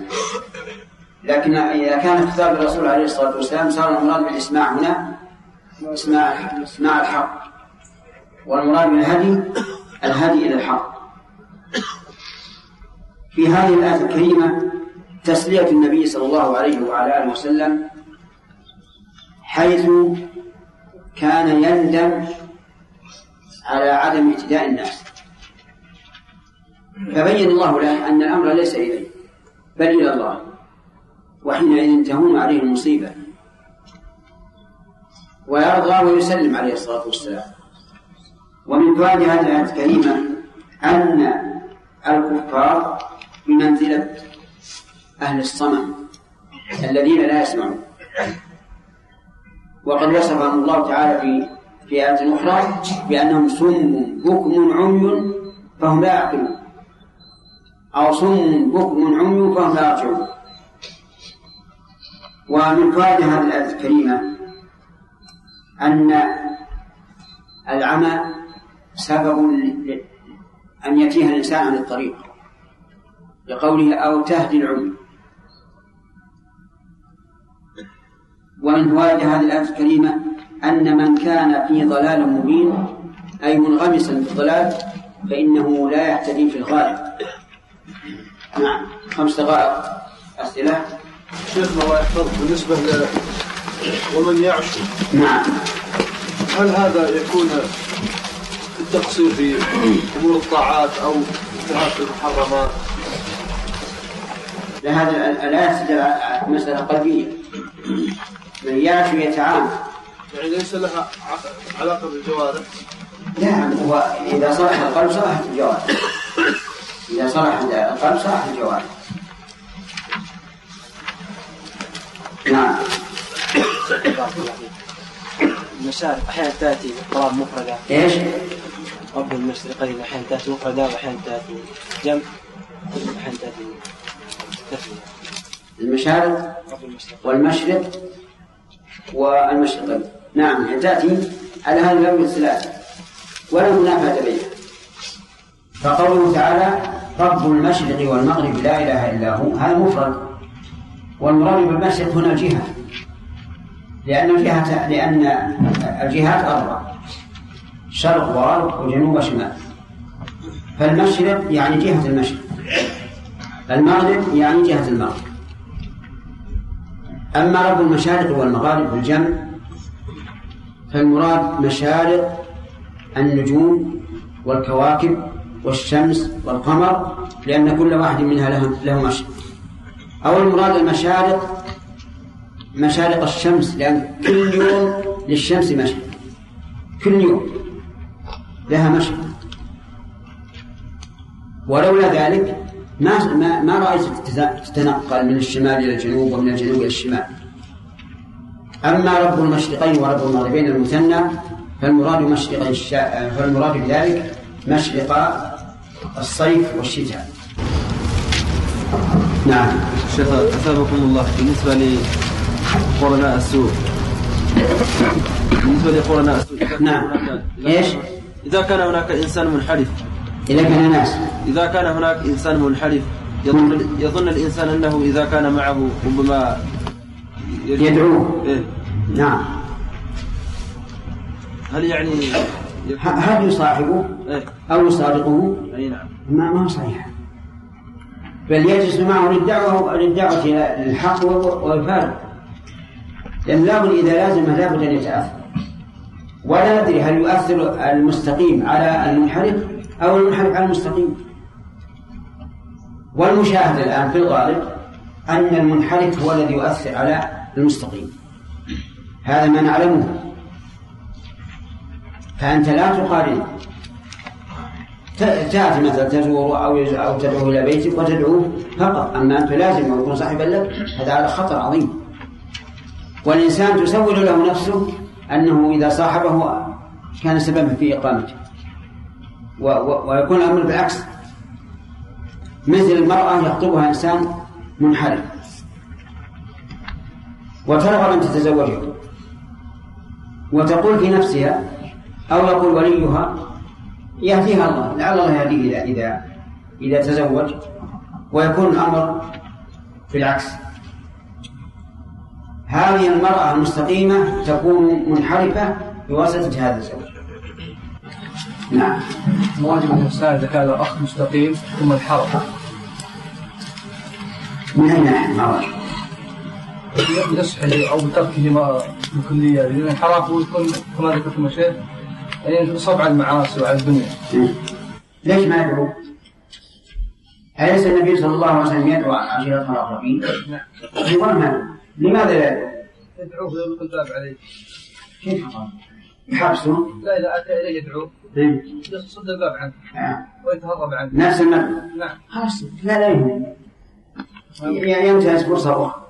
لكن إذا كان خطاب الرسول عليه الصلاة والسلام صار المراد بالإسماع هنا إسماع إسماع الحق. والمراد بالهدي الهدي إلى الحق. في هذه الآية الكريمة تسلية النبي صلى الله عليه وعلى آله وسلم حيث كان يندم على عدم اهتداء الناس. فبين الله له أن الأمر ليس إليه بل إلى الله. وحينئذ تهون عليه المصيبة. ويرضى ويسلم عليه الصلاة والسلام. ومن فوائد هذه الآية الكريمة أن الكفار بمنزلة أهل الصمم الذين لا يسمعون. وقد وصفهم الله تعالى في في آية أخرى بأنهم سم بكم عمي فهم لا يعقلون. أو صم بكم عمي فهم لا يرجعون ومن فوائد هذه الآية الكريمة أن العمى سبب أن يتيه الإنسان عن الطريق لقوله أو تهدي العمي. ومن فوائد هذه الآية الكريمة أن من كان في ضلال مبين أي منغمسا في الضلال فإنه لا يهتدي في الغالب نعم خمس دقائق. أسئلة؟ شيخنا الله يحفظك بالنسبة ل ومن يعش. نعم. هل هذا يكون التقصير في أمور الطاعات أو انتهاك المحرمات؟ لهذا الآية مسألة قلبية. من يعش يتعامل يعني ليس لها علاقة بالجوارح؟ نعم هو إذا صلح القلب صلحت الجوارح. إذا صلح القلب صلحت الجوارح نعم. المشارق أحيانا تأتي قراب مفردة. إيش؟ رب المشرقين أحيانا تأتي مفردة وأحيانا تأتي جمع. أحيانا تأتي تثنية المشارق والمشرق والمشرقين. نعم تأتي على هذه الأمر الثلاثة ولا منافاة بينها فقوله تعالى رب المشرق والمغرب لا إله إلا هو هذا مفرد. والمراد بالمشرق هنا الجهة. لأن الجهة لأن الجهات أربع شرق وغرب وجنوب وشمال. فالمشرق يعني جهة المشرق المغرب يعني جهة المغرب. أما رب المشارق والمغارب بالجمع فالمراد مشارق النجوم والكواكب والشمس والقمر لأن كل واحد منها له, له مشرق أو المراد المشارق مشارق الشمس لأن كل يوم للشمس مشرق كل يوم لها مشرق ولولا ذلك ما ما, ما رأيت تتنقل من الشمال إلى الجنوب ومن الجنوب إلى الشمال. أما رب المشرقين ورب المغربين المثنى فالمراد مشرق. فالمراد بذلك مشرق الصيف والشتاء نعم شيخ أثابكم الله بالنسبة لقرناء السوء بالنسبة لقرناء السوء نعم. إيش؟ كان- إذا كان هناك إنسان منحرف إذا كان ناس إذا كان هناك إنسان منحرف يظن يظن الإنسان أنه إذا كان معه ربما يدعوه. إيه؟ نعم هل يعني هل يصاحبه إيه؟ أو يصادقه أي نعم. ما ما صحيح. بل يجلس معه للدعوة للدعوة إلى الحق والفارق لأن لابد إذا لازم لابد أن يتأثر ولا ندري هل يؤثر المستقيم على المنحرف أو المنحرف على المستقيم. والمشاهد الآن في الغالب أن المنحرف هو الذي يؤثر على المستقيم. هذا ما نعلمه. فأنت لا تقارن. ت- تأتي مثلا تزور أو أو تدعو إلى بيتك وتدعوه فقط. أما أن تلازم ويكون صاحبا لك. هذا على خطر عظيم. والإنسان تسول له نفسه أنه إذا صاحبه كان سببا في إقامته. ويكون الأمر بالعكس. مثل المرأة يخطبها إنسان منحرف. وترغب أن تتزوجه. وتقول في نفسها أو يقول وليها يهديها الله لعل الله يهديه إذا إذا إذا تزوج ويكون الأمر في العكس. هذه المرأة المستقيمة تكون منحرفة بواسطة هذا الزوج. نعم. واجب الإنسان إذا كان الأخ مستقيم ثم انحرف. من أي ناحية ما واجب أو بتركه ما بالكلية لأن الانحراف هو يكون كما ذكرت المشايخ يعني يصب على المعاصي وعلى الدنيا ليش ما يدعو؟ أليس النبي صلى الله عليه وسلم يدعو عشيرته الأقربين؟ أيضا ما لماذا لا يدعو؟ يدعوه ويغلق الباب عليه كيف حصل؟ يحبسه؟ لا إذا أتى إليه يدعوه طيب. يصد الباب عنه آه. ويتهرب عنه نفس المبنى نعم خلاص لا لا يهم يعني ينتهز فرصة أخرى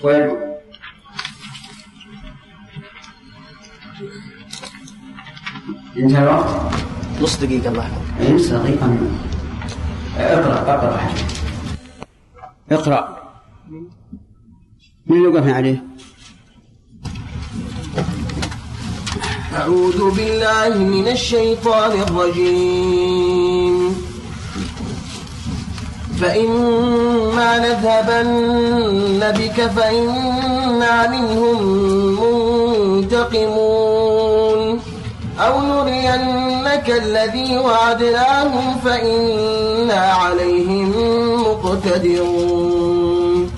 ويدعو انتهى الوقت. نص دقيقة الله يحفظك. نص دقيقة من اقرأ اقرأ حاجة. اقرأ. من اللي وقفنا عليه؟ أعوذ بالله من الشيطان الرجيم. فإما نذهبن بك فإنا منهم منتقمون. أو نرينك الذي وعدناهم فإنا عليهم مقتدرون.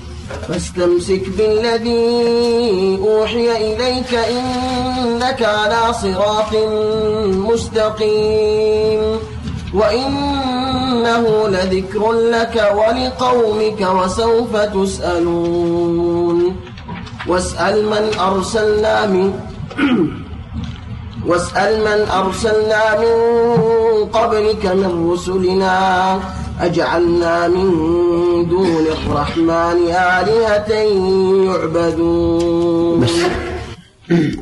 فاستمسك بالذي أوحي إليك إنك على صراط مستقيم. وإنه لذكر لك ولقومك وسوف تسألون. واسأل من أرسلنا من واسأل من أرسلنا من قبلك من رسلنا أجعلنا من دون الرحمن آلهة يعبدون. بس.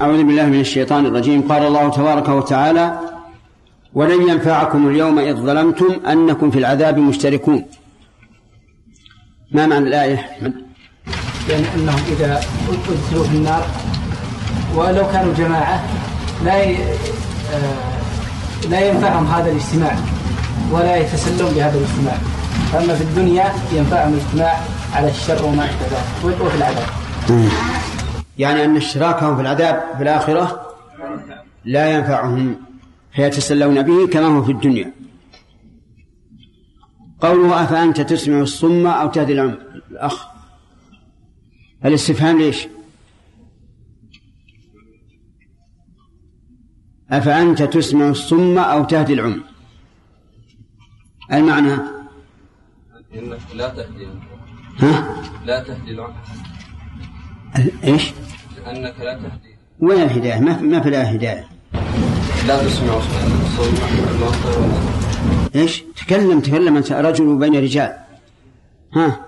أعوذ بالله من الشيطان الرجيم. قال الله تبارك وتعالى ولن ينفعكم اليوم إذ ظلمتم أنكم في العذاب مشتركون. ما معنى الآية؟ أحمد؟ لأن أنهم إذا أدخلوا في النار ولو كانوا جماعة لا ي... آه، لا ينفعهم هذا الاجتماع ولا يتسلون بهذا الاجتماع. فأما في الدنيا ينفعهم الاجتماع على الشر وما أشبه ذلك وفي العذاب. يعني أن اشتراكهم في العذاب في الآخرة لا ينفعهم فيتسلون به كما هو في الدنيا. قوله أفأنت تسمع الصم أو تهدي الأخ؟ الاستفهام ليش؟ أفأنت تسمع الصم أو تهدي العمي المعنى؟ إنك لا تهدي ها؟ لا تهدي العمى إيش؟ لأنك لا تهدي. وين الهداية؟ ما في ما في لها هداية. لا تسمع المنطق إيش؟ تكلم تكلم أنت رجل بين رجال. ها؟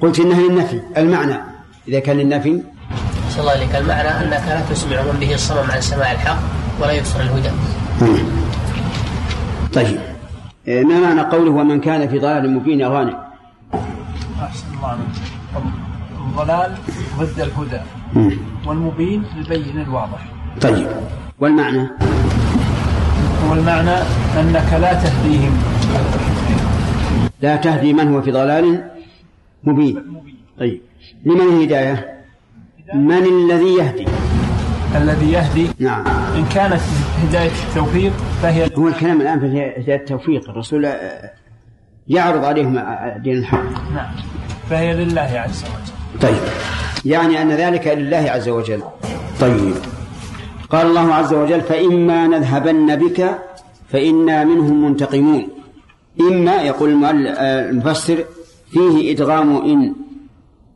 قلت إنها للنفي. المعنى؟ إذا كان للنفي. صلى الله عليك المعنى أنك لا تسمع من به الصمم عن سماع الحق. ولا يبصر الهدى. طيب. إيه، ما معنى قوله ومن كان في ضلال مبين يا غانم؟ أحسن الله عليك. الضلال ضد الهدى. والمبين البين الواضح. طيب. والمعنى؟ والمعنى أنك لا تهديهم. لا تهدي من هو في ضلال مبين. طيب. لمن الهداية من الذي يهدي؟ الذي يهدي نعم. إن كانت هداية التوفيق فهي هو الكلام الآن في هداية التوفيق. الرسول يعرض عليهم دين الحق. نعم. فهي لله عز وجل. طيب. يعني أن ذلك لله عز وجل. طيب. قال الله عز وجل فإما نذهبن بك فإنا منهم منتقمون. إما يقول آه، المفسر فيه إدغام إن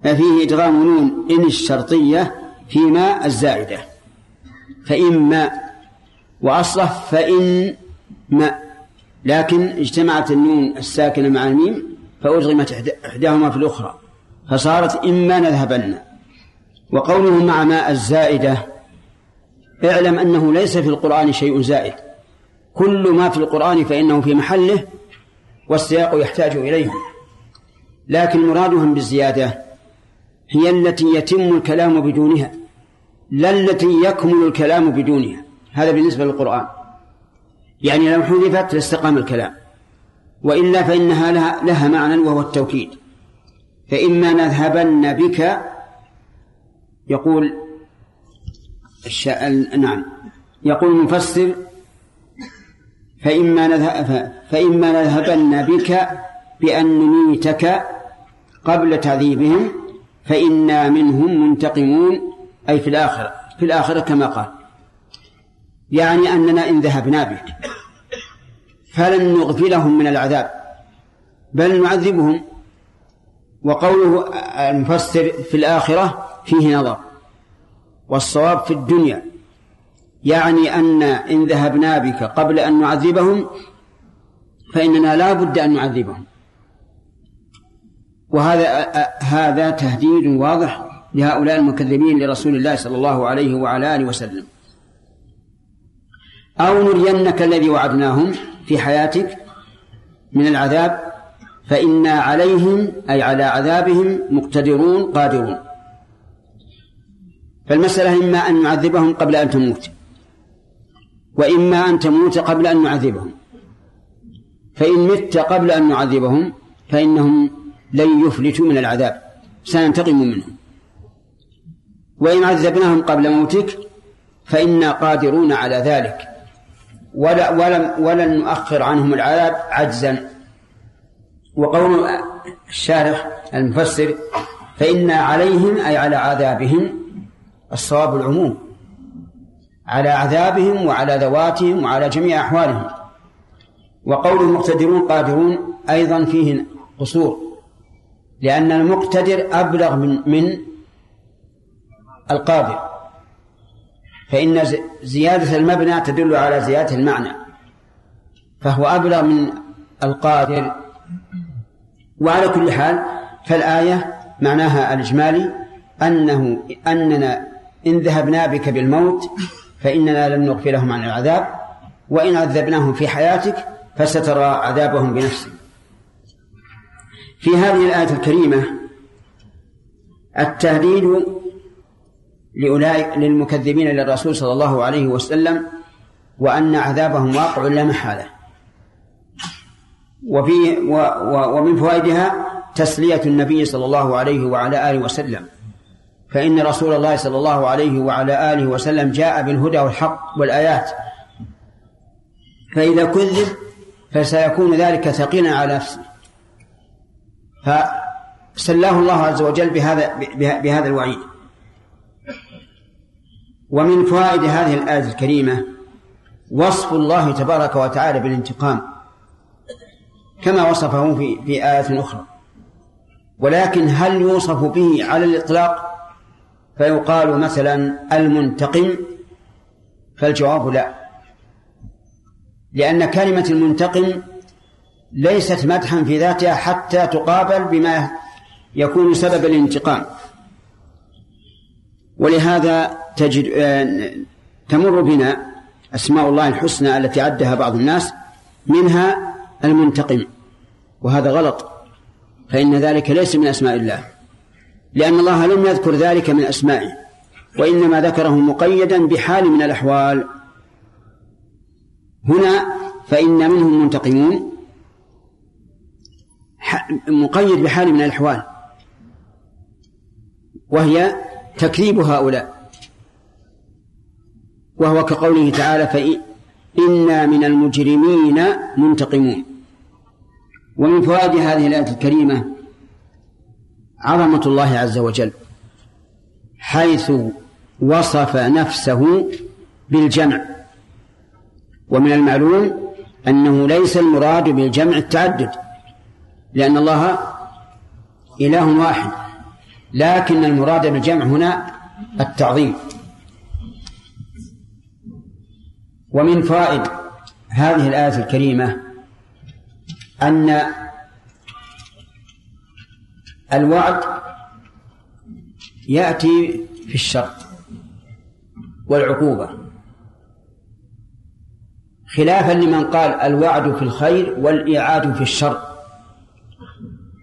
فيه إدغام نون إن الشرطية فيما الزائدة. فإما وأصله فإن ما. لكن اجتمعت النون الساكنة مع الميم فأدغمت إحداهما في الأخرى فصارت إما نذهبن. وقوله مع ماء الزائدة اعلم أنه ليس في القرآن شيء زائد. كل ما في القرآن فإنه في محله والسياق يحتاج إليه. لكن مرادهم بالزيادة هي التي يتم الكلام بدونها. لا التي يكمل الكلام بدونها. هذا بالنسبة للقرآن. يعني لو حذفت لاستقام الكلام. وإلا فإنها لها, لها معنى وهو التوكيد. فإما نذهبن بك يقول. نعم. يقول المفسر فإما نذهب فإما نذهبن بك بأن نميتك قبل تعذيبهم فإنا منهم منتقمون. أي في الآخرة في الآخرة كما قال. يعني أننا إن ذهبنا بك فلن نغفلهم من العذاب بل نعذبهم. وقوله المفسر في الآخرة فيه نظر والصواب في الدنيا. يعني أن إن ذهبنا بك قبل أن نعذبهم فإننا لا بد أن نعذبهم. وهذا هذا تهديد واضح لهؤلاء المكذبين لرسول الله صلى الله عليه وعلى آله وسلم. أو نرينك الذي وعدناهم في حياتك من العذاب فإنا عليهم أي على عذابهم مقتدرون قادرون. فالمسألة إما أن نعذبهم قبل أن تموت وإما أن تموت قبل أن نعذبهم. فإن مت قبل أن نعذبهم فإنهم لن يفلتوا من العذاب. سننتقم منهم. وإن عذبناهم قبل موتك فإنا قادرون على ذلك. ولا ولم ولن نؤخر عنهم العذاب عجزا. وقول الشارح المفسر فإنا عليهم أي على عذابهم الصواب العموم. على عذابهم وعلى ذواتهم وعلى جميع أحوالهم. وقول المقتدرون قادرون أيضا فيه قصور. لأن المقتدر أبلغ من من القادر فإن زيادة المبنى تدل على زيادة المعنى. فهو أبلغ من القادر وعلى كل حال فالآية معناها الإجمالي أنه أننا إن ذهبنا بك بالموت فإننا لن نغفلهم عن العذاب وإن عذبناهم في حياتك فسترى عذابهم بنفسك. في هذه الآية الكريمة التهديد لأولئك للمكذبين للرسول صلى الله عليه وسلم وأن عذابهم واقع لا محالة. وفي و و ومن فوائدها تسلية النبي صلى الله عليه وعلى آله وسلم. فإن رسول الله صلى الله عليه وعلى آله وسلم جاء بالهدى والحق والآيات. فإذا كذب فسيكون ذلك ثقيلا على نفسه. فسلاه الله عز وجل بهذا بهذا الوعيد. ومن فوائد هذه الآية الكريمة وصف الله تبارك وتعالى بالانتقام كما وصفه في في آية أخرى. ولكن هل يوصف به على الإطلاق؟ فيقال مثلا المنتقم فالجواب لا. لأن كلمة المنتقم ليست مدحا في ذاتها حتى تقابل بما يكون سبب الانتقام. ولهذا تجد تمر بنا أسماء الله الحسنى التي عدها بعض الناس منها المنتقم. وهذا غلط فإن ذلك ليس من أسماء الله لأن الله لم يذكر ذلك من أسمائه وإنما ذكره مقيدا بحال من الأحوال. هنا فإن منهم منتقمون مقيد بحال من الأحوال وهي تكذيب هؤلاء. وهو كقوله تعالى فإنا من المجرمين منتقمون. ومن فوائد هذه الآية الكريمة عظمة الله عز وجل حيث وصف نفسه بالجمع. ومن المعلوم أنه ليس المراد بالجمع التعدد لأن الله إله واحد. لكن المراد بالجمع هنا التعظيم. ومن فوائد هذه الآية الكريمة أن الوعد يأتي في الشر والعقوبة خلافا لمن قال الوعد في الخير والإيعاد في الشر.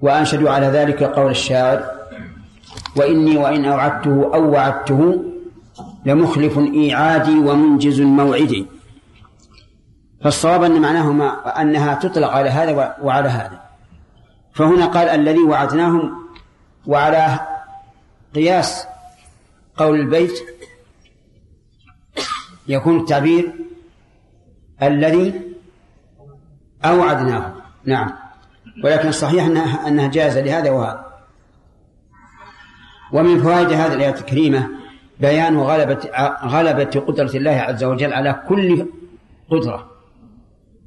وأنشد على ذلك قول الشاعر وإني وإن أوعدته أو وعدته لمخلف إيعادي ومنجز موعدي. فالصواب أن معناهما أنها تطلق على هذا وعلى هذا. فهنا قال الذي وعدناهم وعلى قياس قول البيت يكون التعبير الذي أوعدناه. نعم. ولكن الصحيح أنها جائزة لهذا وهذا. ومن فوائد هذه الآية الكريمة بيان غلبة غلبة قدرة الله عز وجل على كل قدرة.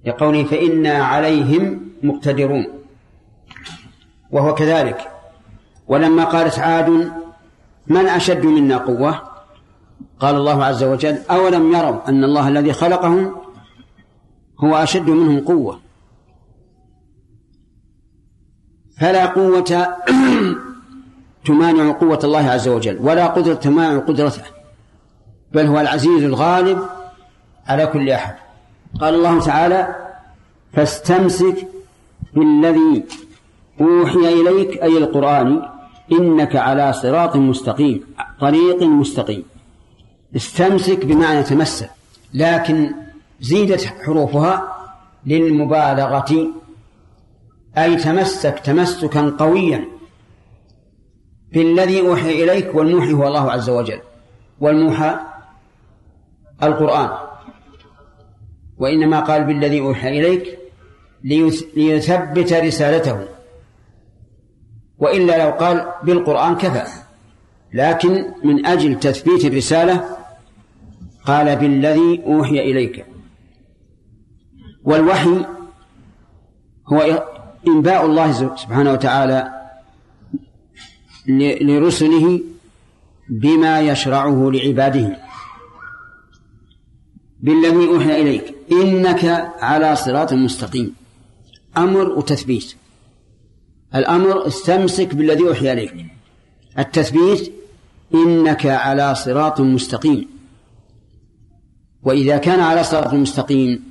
لقوله فإنا عليهم مقتدرون. وهو كذلك. ولما قالت عاد من أشد منا قوة؟ قال الله عز وجل أولم يروا أن الله الذي خلقهم هو أشد منهم قوة. فلا قوة تمانع قوة الله عز وجل ولا قدرة تمانع قدرته بل هو العزيز الغالب على كل أحد. قال الله تعالى فاستمسك بالذي أوحي إليك أي القرآن إنك على صراط مستقيم طريق مستقيم. استمسك بمعنى تمسك لكن زيدت حروفها للمبالغة أي تمسك تمسكا قويا. بالذي أوحي إليك والموحي هو الله عز وجل. والموحى القرآن. وإنما قال بالذي أوحي إليك ليثبت رسالته. وإلا لو قال بالقرآن كفى. لكن من أجل تثبيت الرسالة قال بالذي أوحي إليك. والوحي هو إنباء الله سبحانه وتعالى لرسله بما يشرعه لعباده. بالذي أوحي إليك. إنك على صراط مستقيم. أمر وتثبيت. الأمر استمسك بالذي أوحي إليك. التثبيت إنك على صراط مستقيم. وإذا كان على صراط مستقيم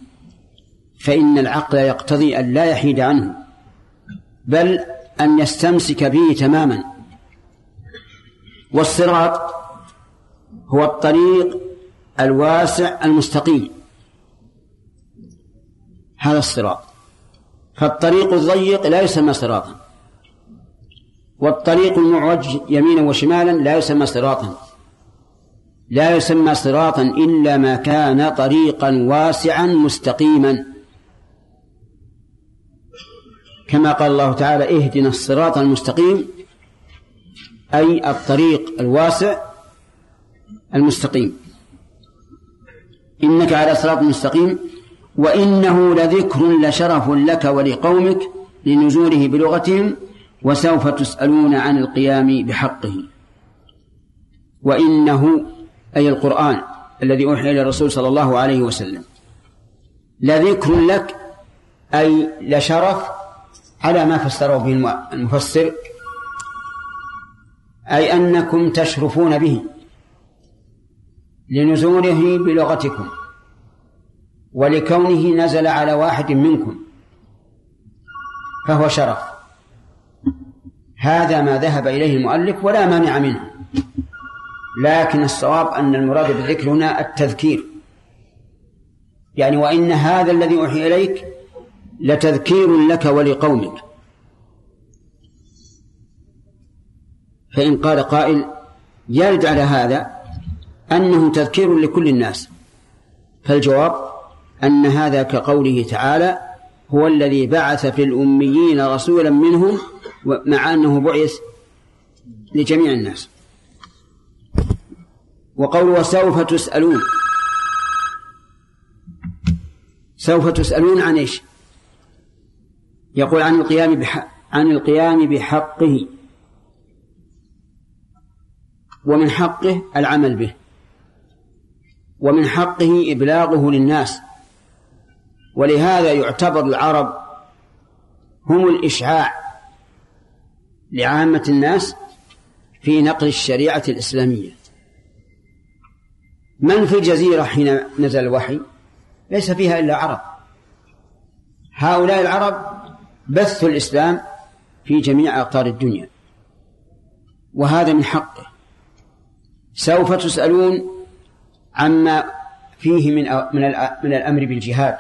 فإن العقل يقتضي أن لا يحيد عنه بل أن يستمسك به تماما. والصراط هو الطريق الواسع المستقيم. هذا الصراط. فالطريق الضيق لا يسمى صراطا. والطريق المعوج يمينا وشمالا لا يسمى صراطا. لا يسمى صراطا إلا ما كان طريقا واسعا مستقيما. كما قال الله تعالى اهدنا الصراط المستقيم. أي الطريق الواسع المستقيم. إنك على صراط مستقيم. وإنه لذكر لشرف لك ولقومك لنزوله بلغتهم وسوف تسألون عن القيام بحقه. وإنه أي القرآن الذي أوحي إلى الرسول صلى الله عليه وسلم لذكر لك أي لشرف على ما فسره به المفسر أي أنكم تشرفون به لنزوله بلغتكم ولكونه نزل على واحد منكم فهو شرف. هذا ما ذهب إليه المؤلف ولا مانع منه. لكن الصواب أن المراد بالذكر هنا التذكير. يعني وإن هذا الذي أوحي إليك لتذكير لك ولقومك. فإن قال قائل يرد على هذا أنه تذكير لكل الناس. فالجواب أن هذا كقوله تعالى هو الذي بعث في الأميين رسولا منهم مع أنه بعث لجميع الناس. وقول وسوف تسألون. سوف تسألون عن إيش؟ يقول عن القيام بحق عن القيام بحقه. ومن حقه العمل به. ومن حقه إبلاغه للناس. ولهذا يعتبر العرب هم الإشعاع لعامة الناس في نقل الشريعة الإسلامية. من في الجزيرة حين نزل الوحي؟ ليس فيها إلا عرب. هؤلاء العرب بثوا الإسلام في جميع أقطار الدنيا. وهذا من حقه. سوف تسألون عما فيه من من من الأمر بالجهاد.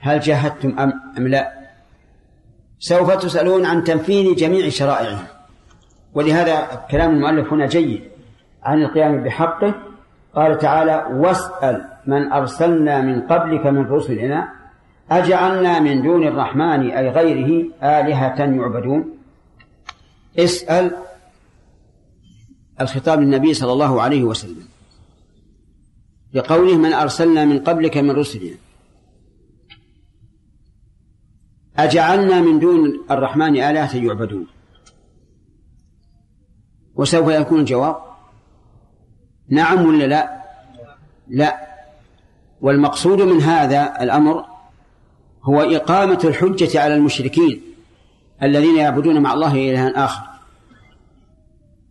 هل جاهدتم أم لا؟ سوف تسألون عن تنفيذ جميع شرائعه. ولهذا كلام المؤلف هنا جيد عن القيام بحقه. قال تعالى واسأل من أرسلنا من قبلك من رسلنا أجعلنا من دون الرحمن أي غيره آلهة يعبدون. اسأل الخطاب للنبي صلى الله عليه وسلم لقوله من أرسلنا من قبلك من رسلنا أجعلنا من دون الرحمن آلهة يعبدون وسوف يكون الجواب نعم ولا لا؟ لا. والمقصود من هذا الأمر هو إقامة الحجة على المشركين الذين يعبدون مع الله إلها آخر.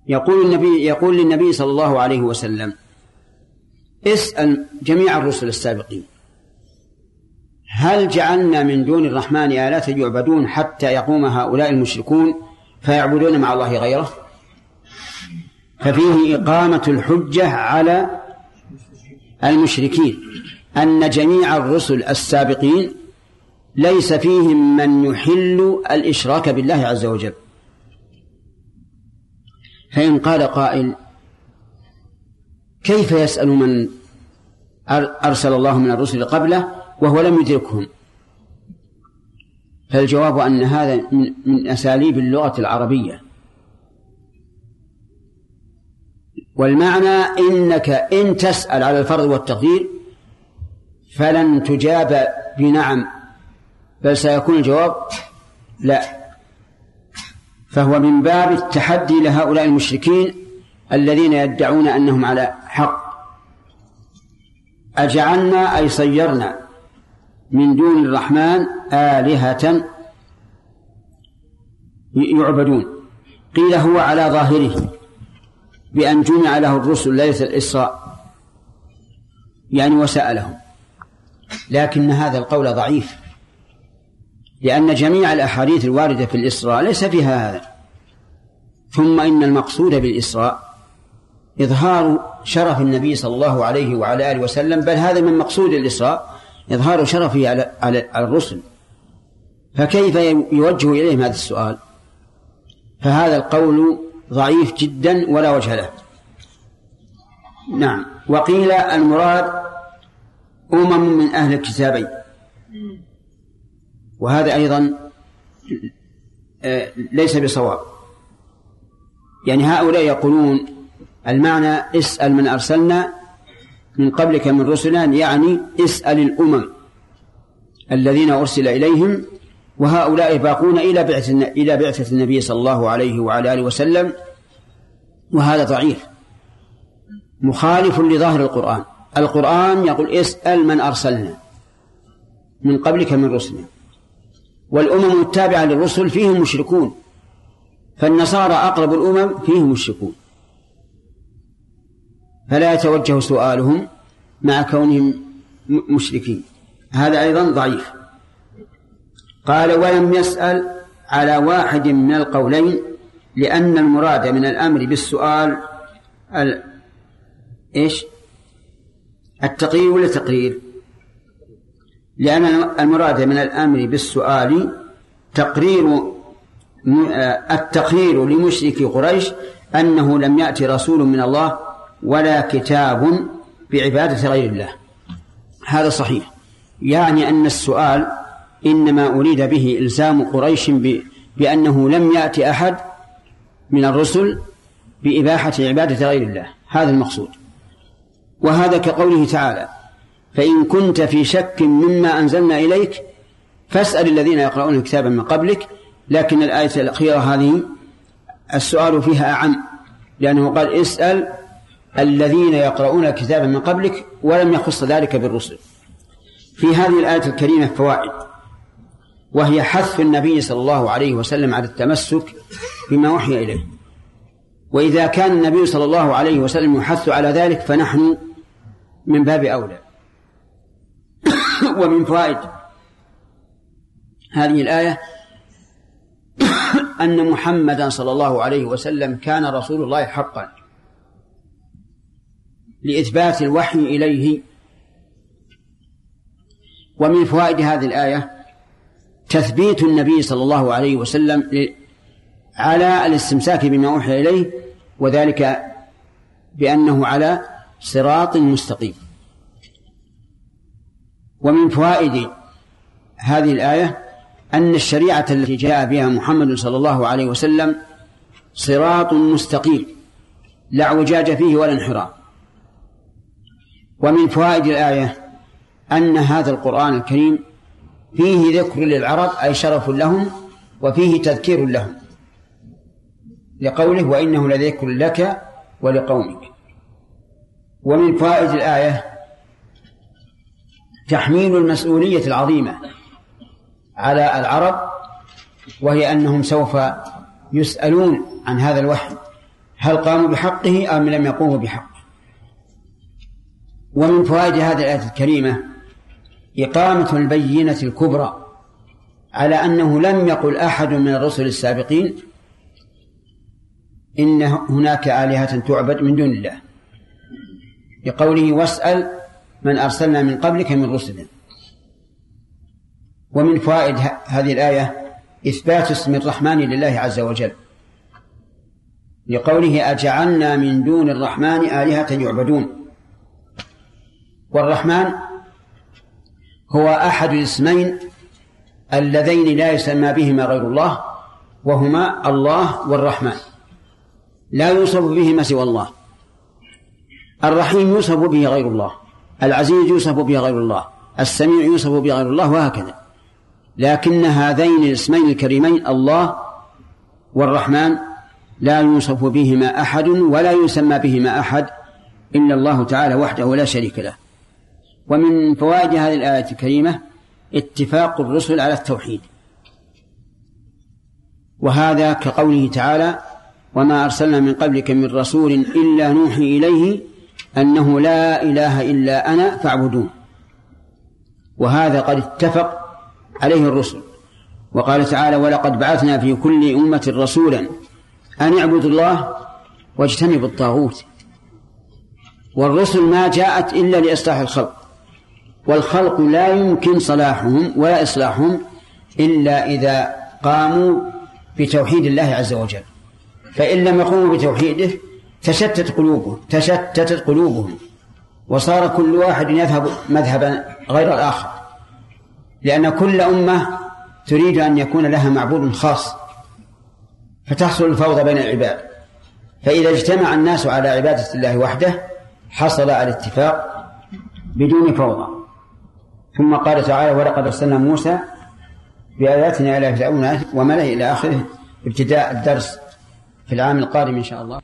يقول النبي يقول للنبي صلى الله عليه وسلم اسأل جميع الرسل السابقين هل جعلنا من دون الرحمن آلات يعبدون حتى يقوم هؤلاء المشركون فيعبدون مع الله غيره؟ ففيه إقامة الحجة على المشركين أن جميع الرسل السابقين ليس فيهم من يحل الإشراك بالله عز وجل. فإن قال قائل كيف يسأل من أرسل الله من الرسل قبله وهو لم يدركهم؟ فالجواب أن هذا من, أساليب اللغة العربية. والمعنى إنك إن تسأل على الفرض والتقدير فلن تجاب بنعم بل سيكون الجواب لا. فهو من باب التحدي لهؤلاء المشركين الذين يدعون أنهم على حق. أجعلنا أي صيرنا من دون الرحمن آلهة يعبدون. قيل هو على ظاهره بأن جمع له الرسل ليلة الإسراء يعني وسألهم لكن هذا القول ضعيف. لأن جميع الأحاديث الواردة في الإسراء ليس فيها هذا ثم إن المقصود بالإسراء إظهار شرف النبي صلى الله عليه وعلى آله وسلم بل هذا من مقصود الإسراء إظهار شرفه على على الرسل. فكيف يوجه إليهم هذا السؤال؟ فهذا القول ضعيف جدا ولا وجه له. نعم. وقيل المراد أمم من أهل الكتابين. وهذا أيضا آه، ليس بصواب. يعني هؤلاء يقولون المعنى اسأل من أرسلنا من قبلك من رسلنا يعني اسأل الأمم الذين أرسل إليهم وهؤلاء باقون إلى بعثة إلى بعثة النبي صلى الله عليه وعلى آله وسلم. وهذا ضعيف. مخالف لظاهر القرآن. القرآن يقول اسأل من أرسلنا من قبلك من رسلنا. والأمم التابعة للرسل فيهم مشركون فالنصارى أقرب الأمم فيهم مشركون. فلا يتوجه سؤالهم مع كونهم مشركين. هذا أيضا ضعيف. قال ولم يسأل على واحد من القولين لأن المراد من الأمر بالسؤال ال... إيش؟ التقرير ولا تقرير؟ لأن المراد من الأمر بالسؤال تقرير التقرير لمشرك قريش أنه لم يأتي رسول من الله ولا كتاب بعبادة غير الله. هذا صحيح. يعني أن السؤال إنما أريد به إلزام قريش بأنه لم يأتي أحد من الرسل بإباحة عبادة غير الله. هذا المقصود. وهذا كقوله تعالى فإن كنت في شك مما أنزلنا إليك فاسأل الذين يقرؤون الكتاب من قبلك لكن الآية الأخيرة هذه السؤال فيها أعم لأنه قال اسأل الذين يقرؤون الكتاب من قبلك ولم يخص ذلك بالرسل. في هذه الآية الكريمة فوائد وهي حث النبي صلى الله عليه وسلم على التمسك بما وحي إليه. وإذا كان النبي صلى الله عليه وسلم يحث على ذلك فنحن من باب أولى. ومن فوائد هذه الآية أن محمدا صلى الله عليه وسلم كان رسول الله حقا لإثبات الوحي إليه. ومن فوائد هذه الآية تثبيت النبي صلى الله عليه وسلم على الاستمساك بما أوحي إليه وذلك بأنه على صراط مستقيم. ومن فوائد هذه الآية أن الشريعة التي جاء بها محمد صلى الله عليه وسلم صراط مستقيم لا اعوجاج فيه ولا انحراف. ومن فوائد الآية أن هذا القرآن الكريم فيه ذكر للعرب أي شرف لهم وفيه تذكير لهم. لقوله وإنه لذكر لك ولقومك. ومن فوائد الآية تحميل المسؤولية العظيمة على العرب وهي أنهم سوف يسألون عن هذا الوحي هل قاموا بحقه أم لم يقوموا بحقه. ومن فوائد هذه الآية الكريمة إقامة البينة الكبرى على أنه لم يقل أحد من الرسل السابقين إن هناك آلهة تعبد من دون الله لقوله واسأل من أرسلنا من قبلك من رسلنا ومن فوائد هذه الآية إثبات اسم الرحمن لله عز وجل. لقوله أجعلنا من دون الرحمن آلهة يعبدون. والرحمن هو أحد الاسمين اللذين لا يسمى بهما غير الله وهما الله والرحمن. لا يوصف بهما سوى الله. الرحيم يوصف به غير الله. العزيز يوصف به غير الله السميع يوصف به غير الله وهكذا. لكن هذين الاسمين الكريمين الله والرحمن لا يوصف بهما أحد ولا يسمى بهما أحد إلا الله تعالى وحده لا شريك له. ومن فوائد هذه الآية الكريمة اتفاق الرسل على التوحيد. وهذا كقوله تعالى وما أرسلنا من قبلك من رسول إلا نوحي إليه أنه لا إله إلا أنا فاعبدون. وهذا قد اتفق عليه الرسل. وقال تعالى ولقد بعثنا في كل أمة رسولا أن اعبدوا الله واجتنبوا الطاغوت. والرسل ما جاءت إلا لإصلاح الخلق. والخلق لا يمكن صلاحهم ولا إصلاحهم إلا إذا قاموا بتوحيد الله عز وجل. فإن لم يقوموا بتوحيده تشتت قلوبهم تشتتت قلوبهم. وصار كل واحد يذهب مذهبا غير الآخر. لأن كل أمة تريد أن يكون لها معبود خاص. فتحصل الفوضى بين العباد. فإذا اجتمع الناس على عبادة الله وحده حصل الاتفاق بدون فوضى. ثم قال تعالى ولقد أرسلنا موسى بآياتنا إلى فرعون وملئه إلى آخره ابتداء الدرس في العام القادم إن شاء الله.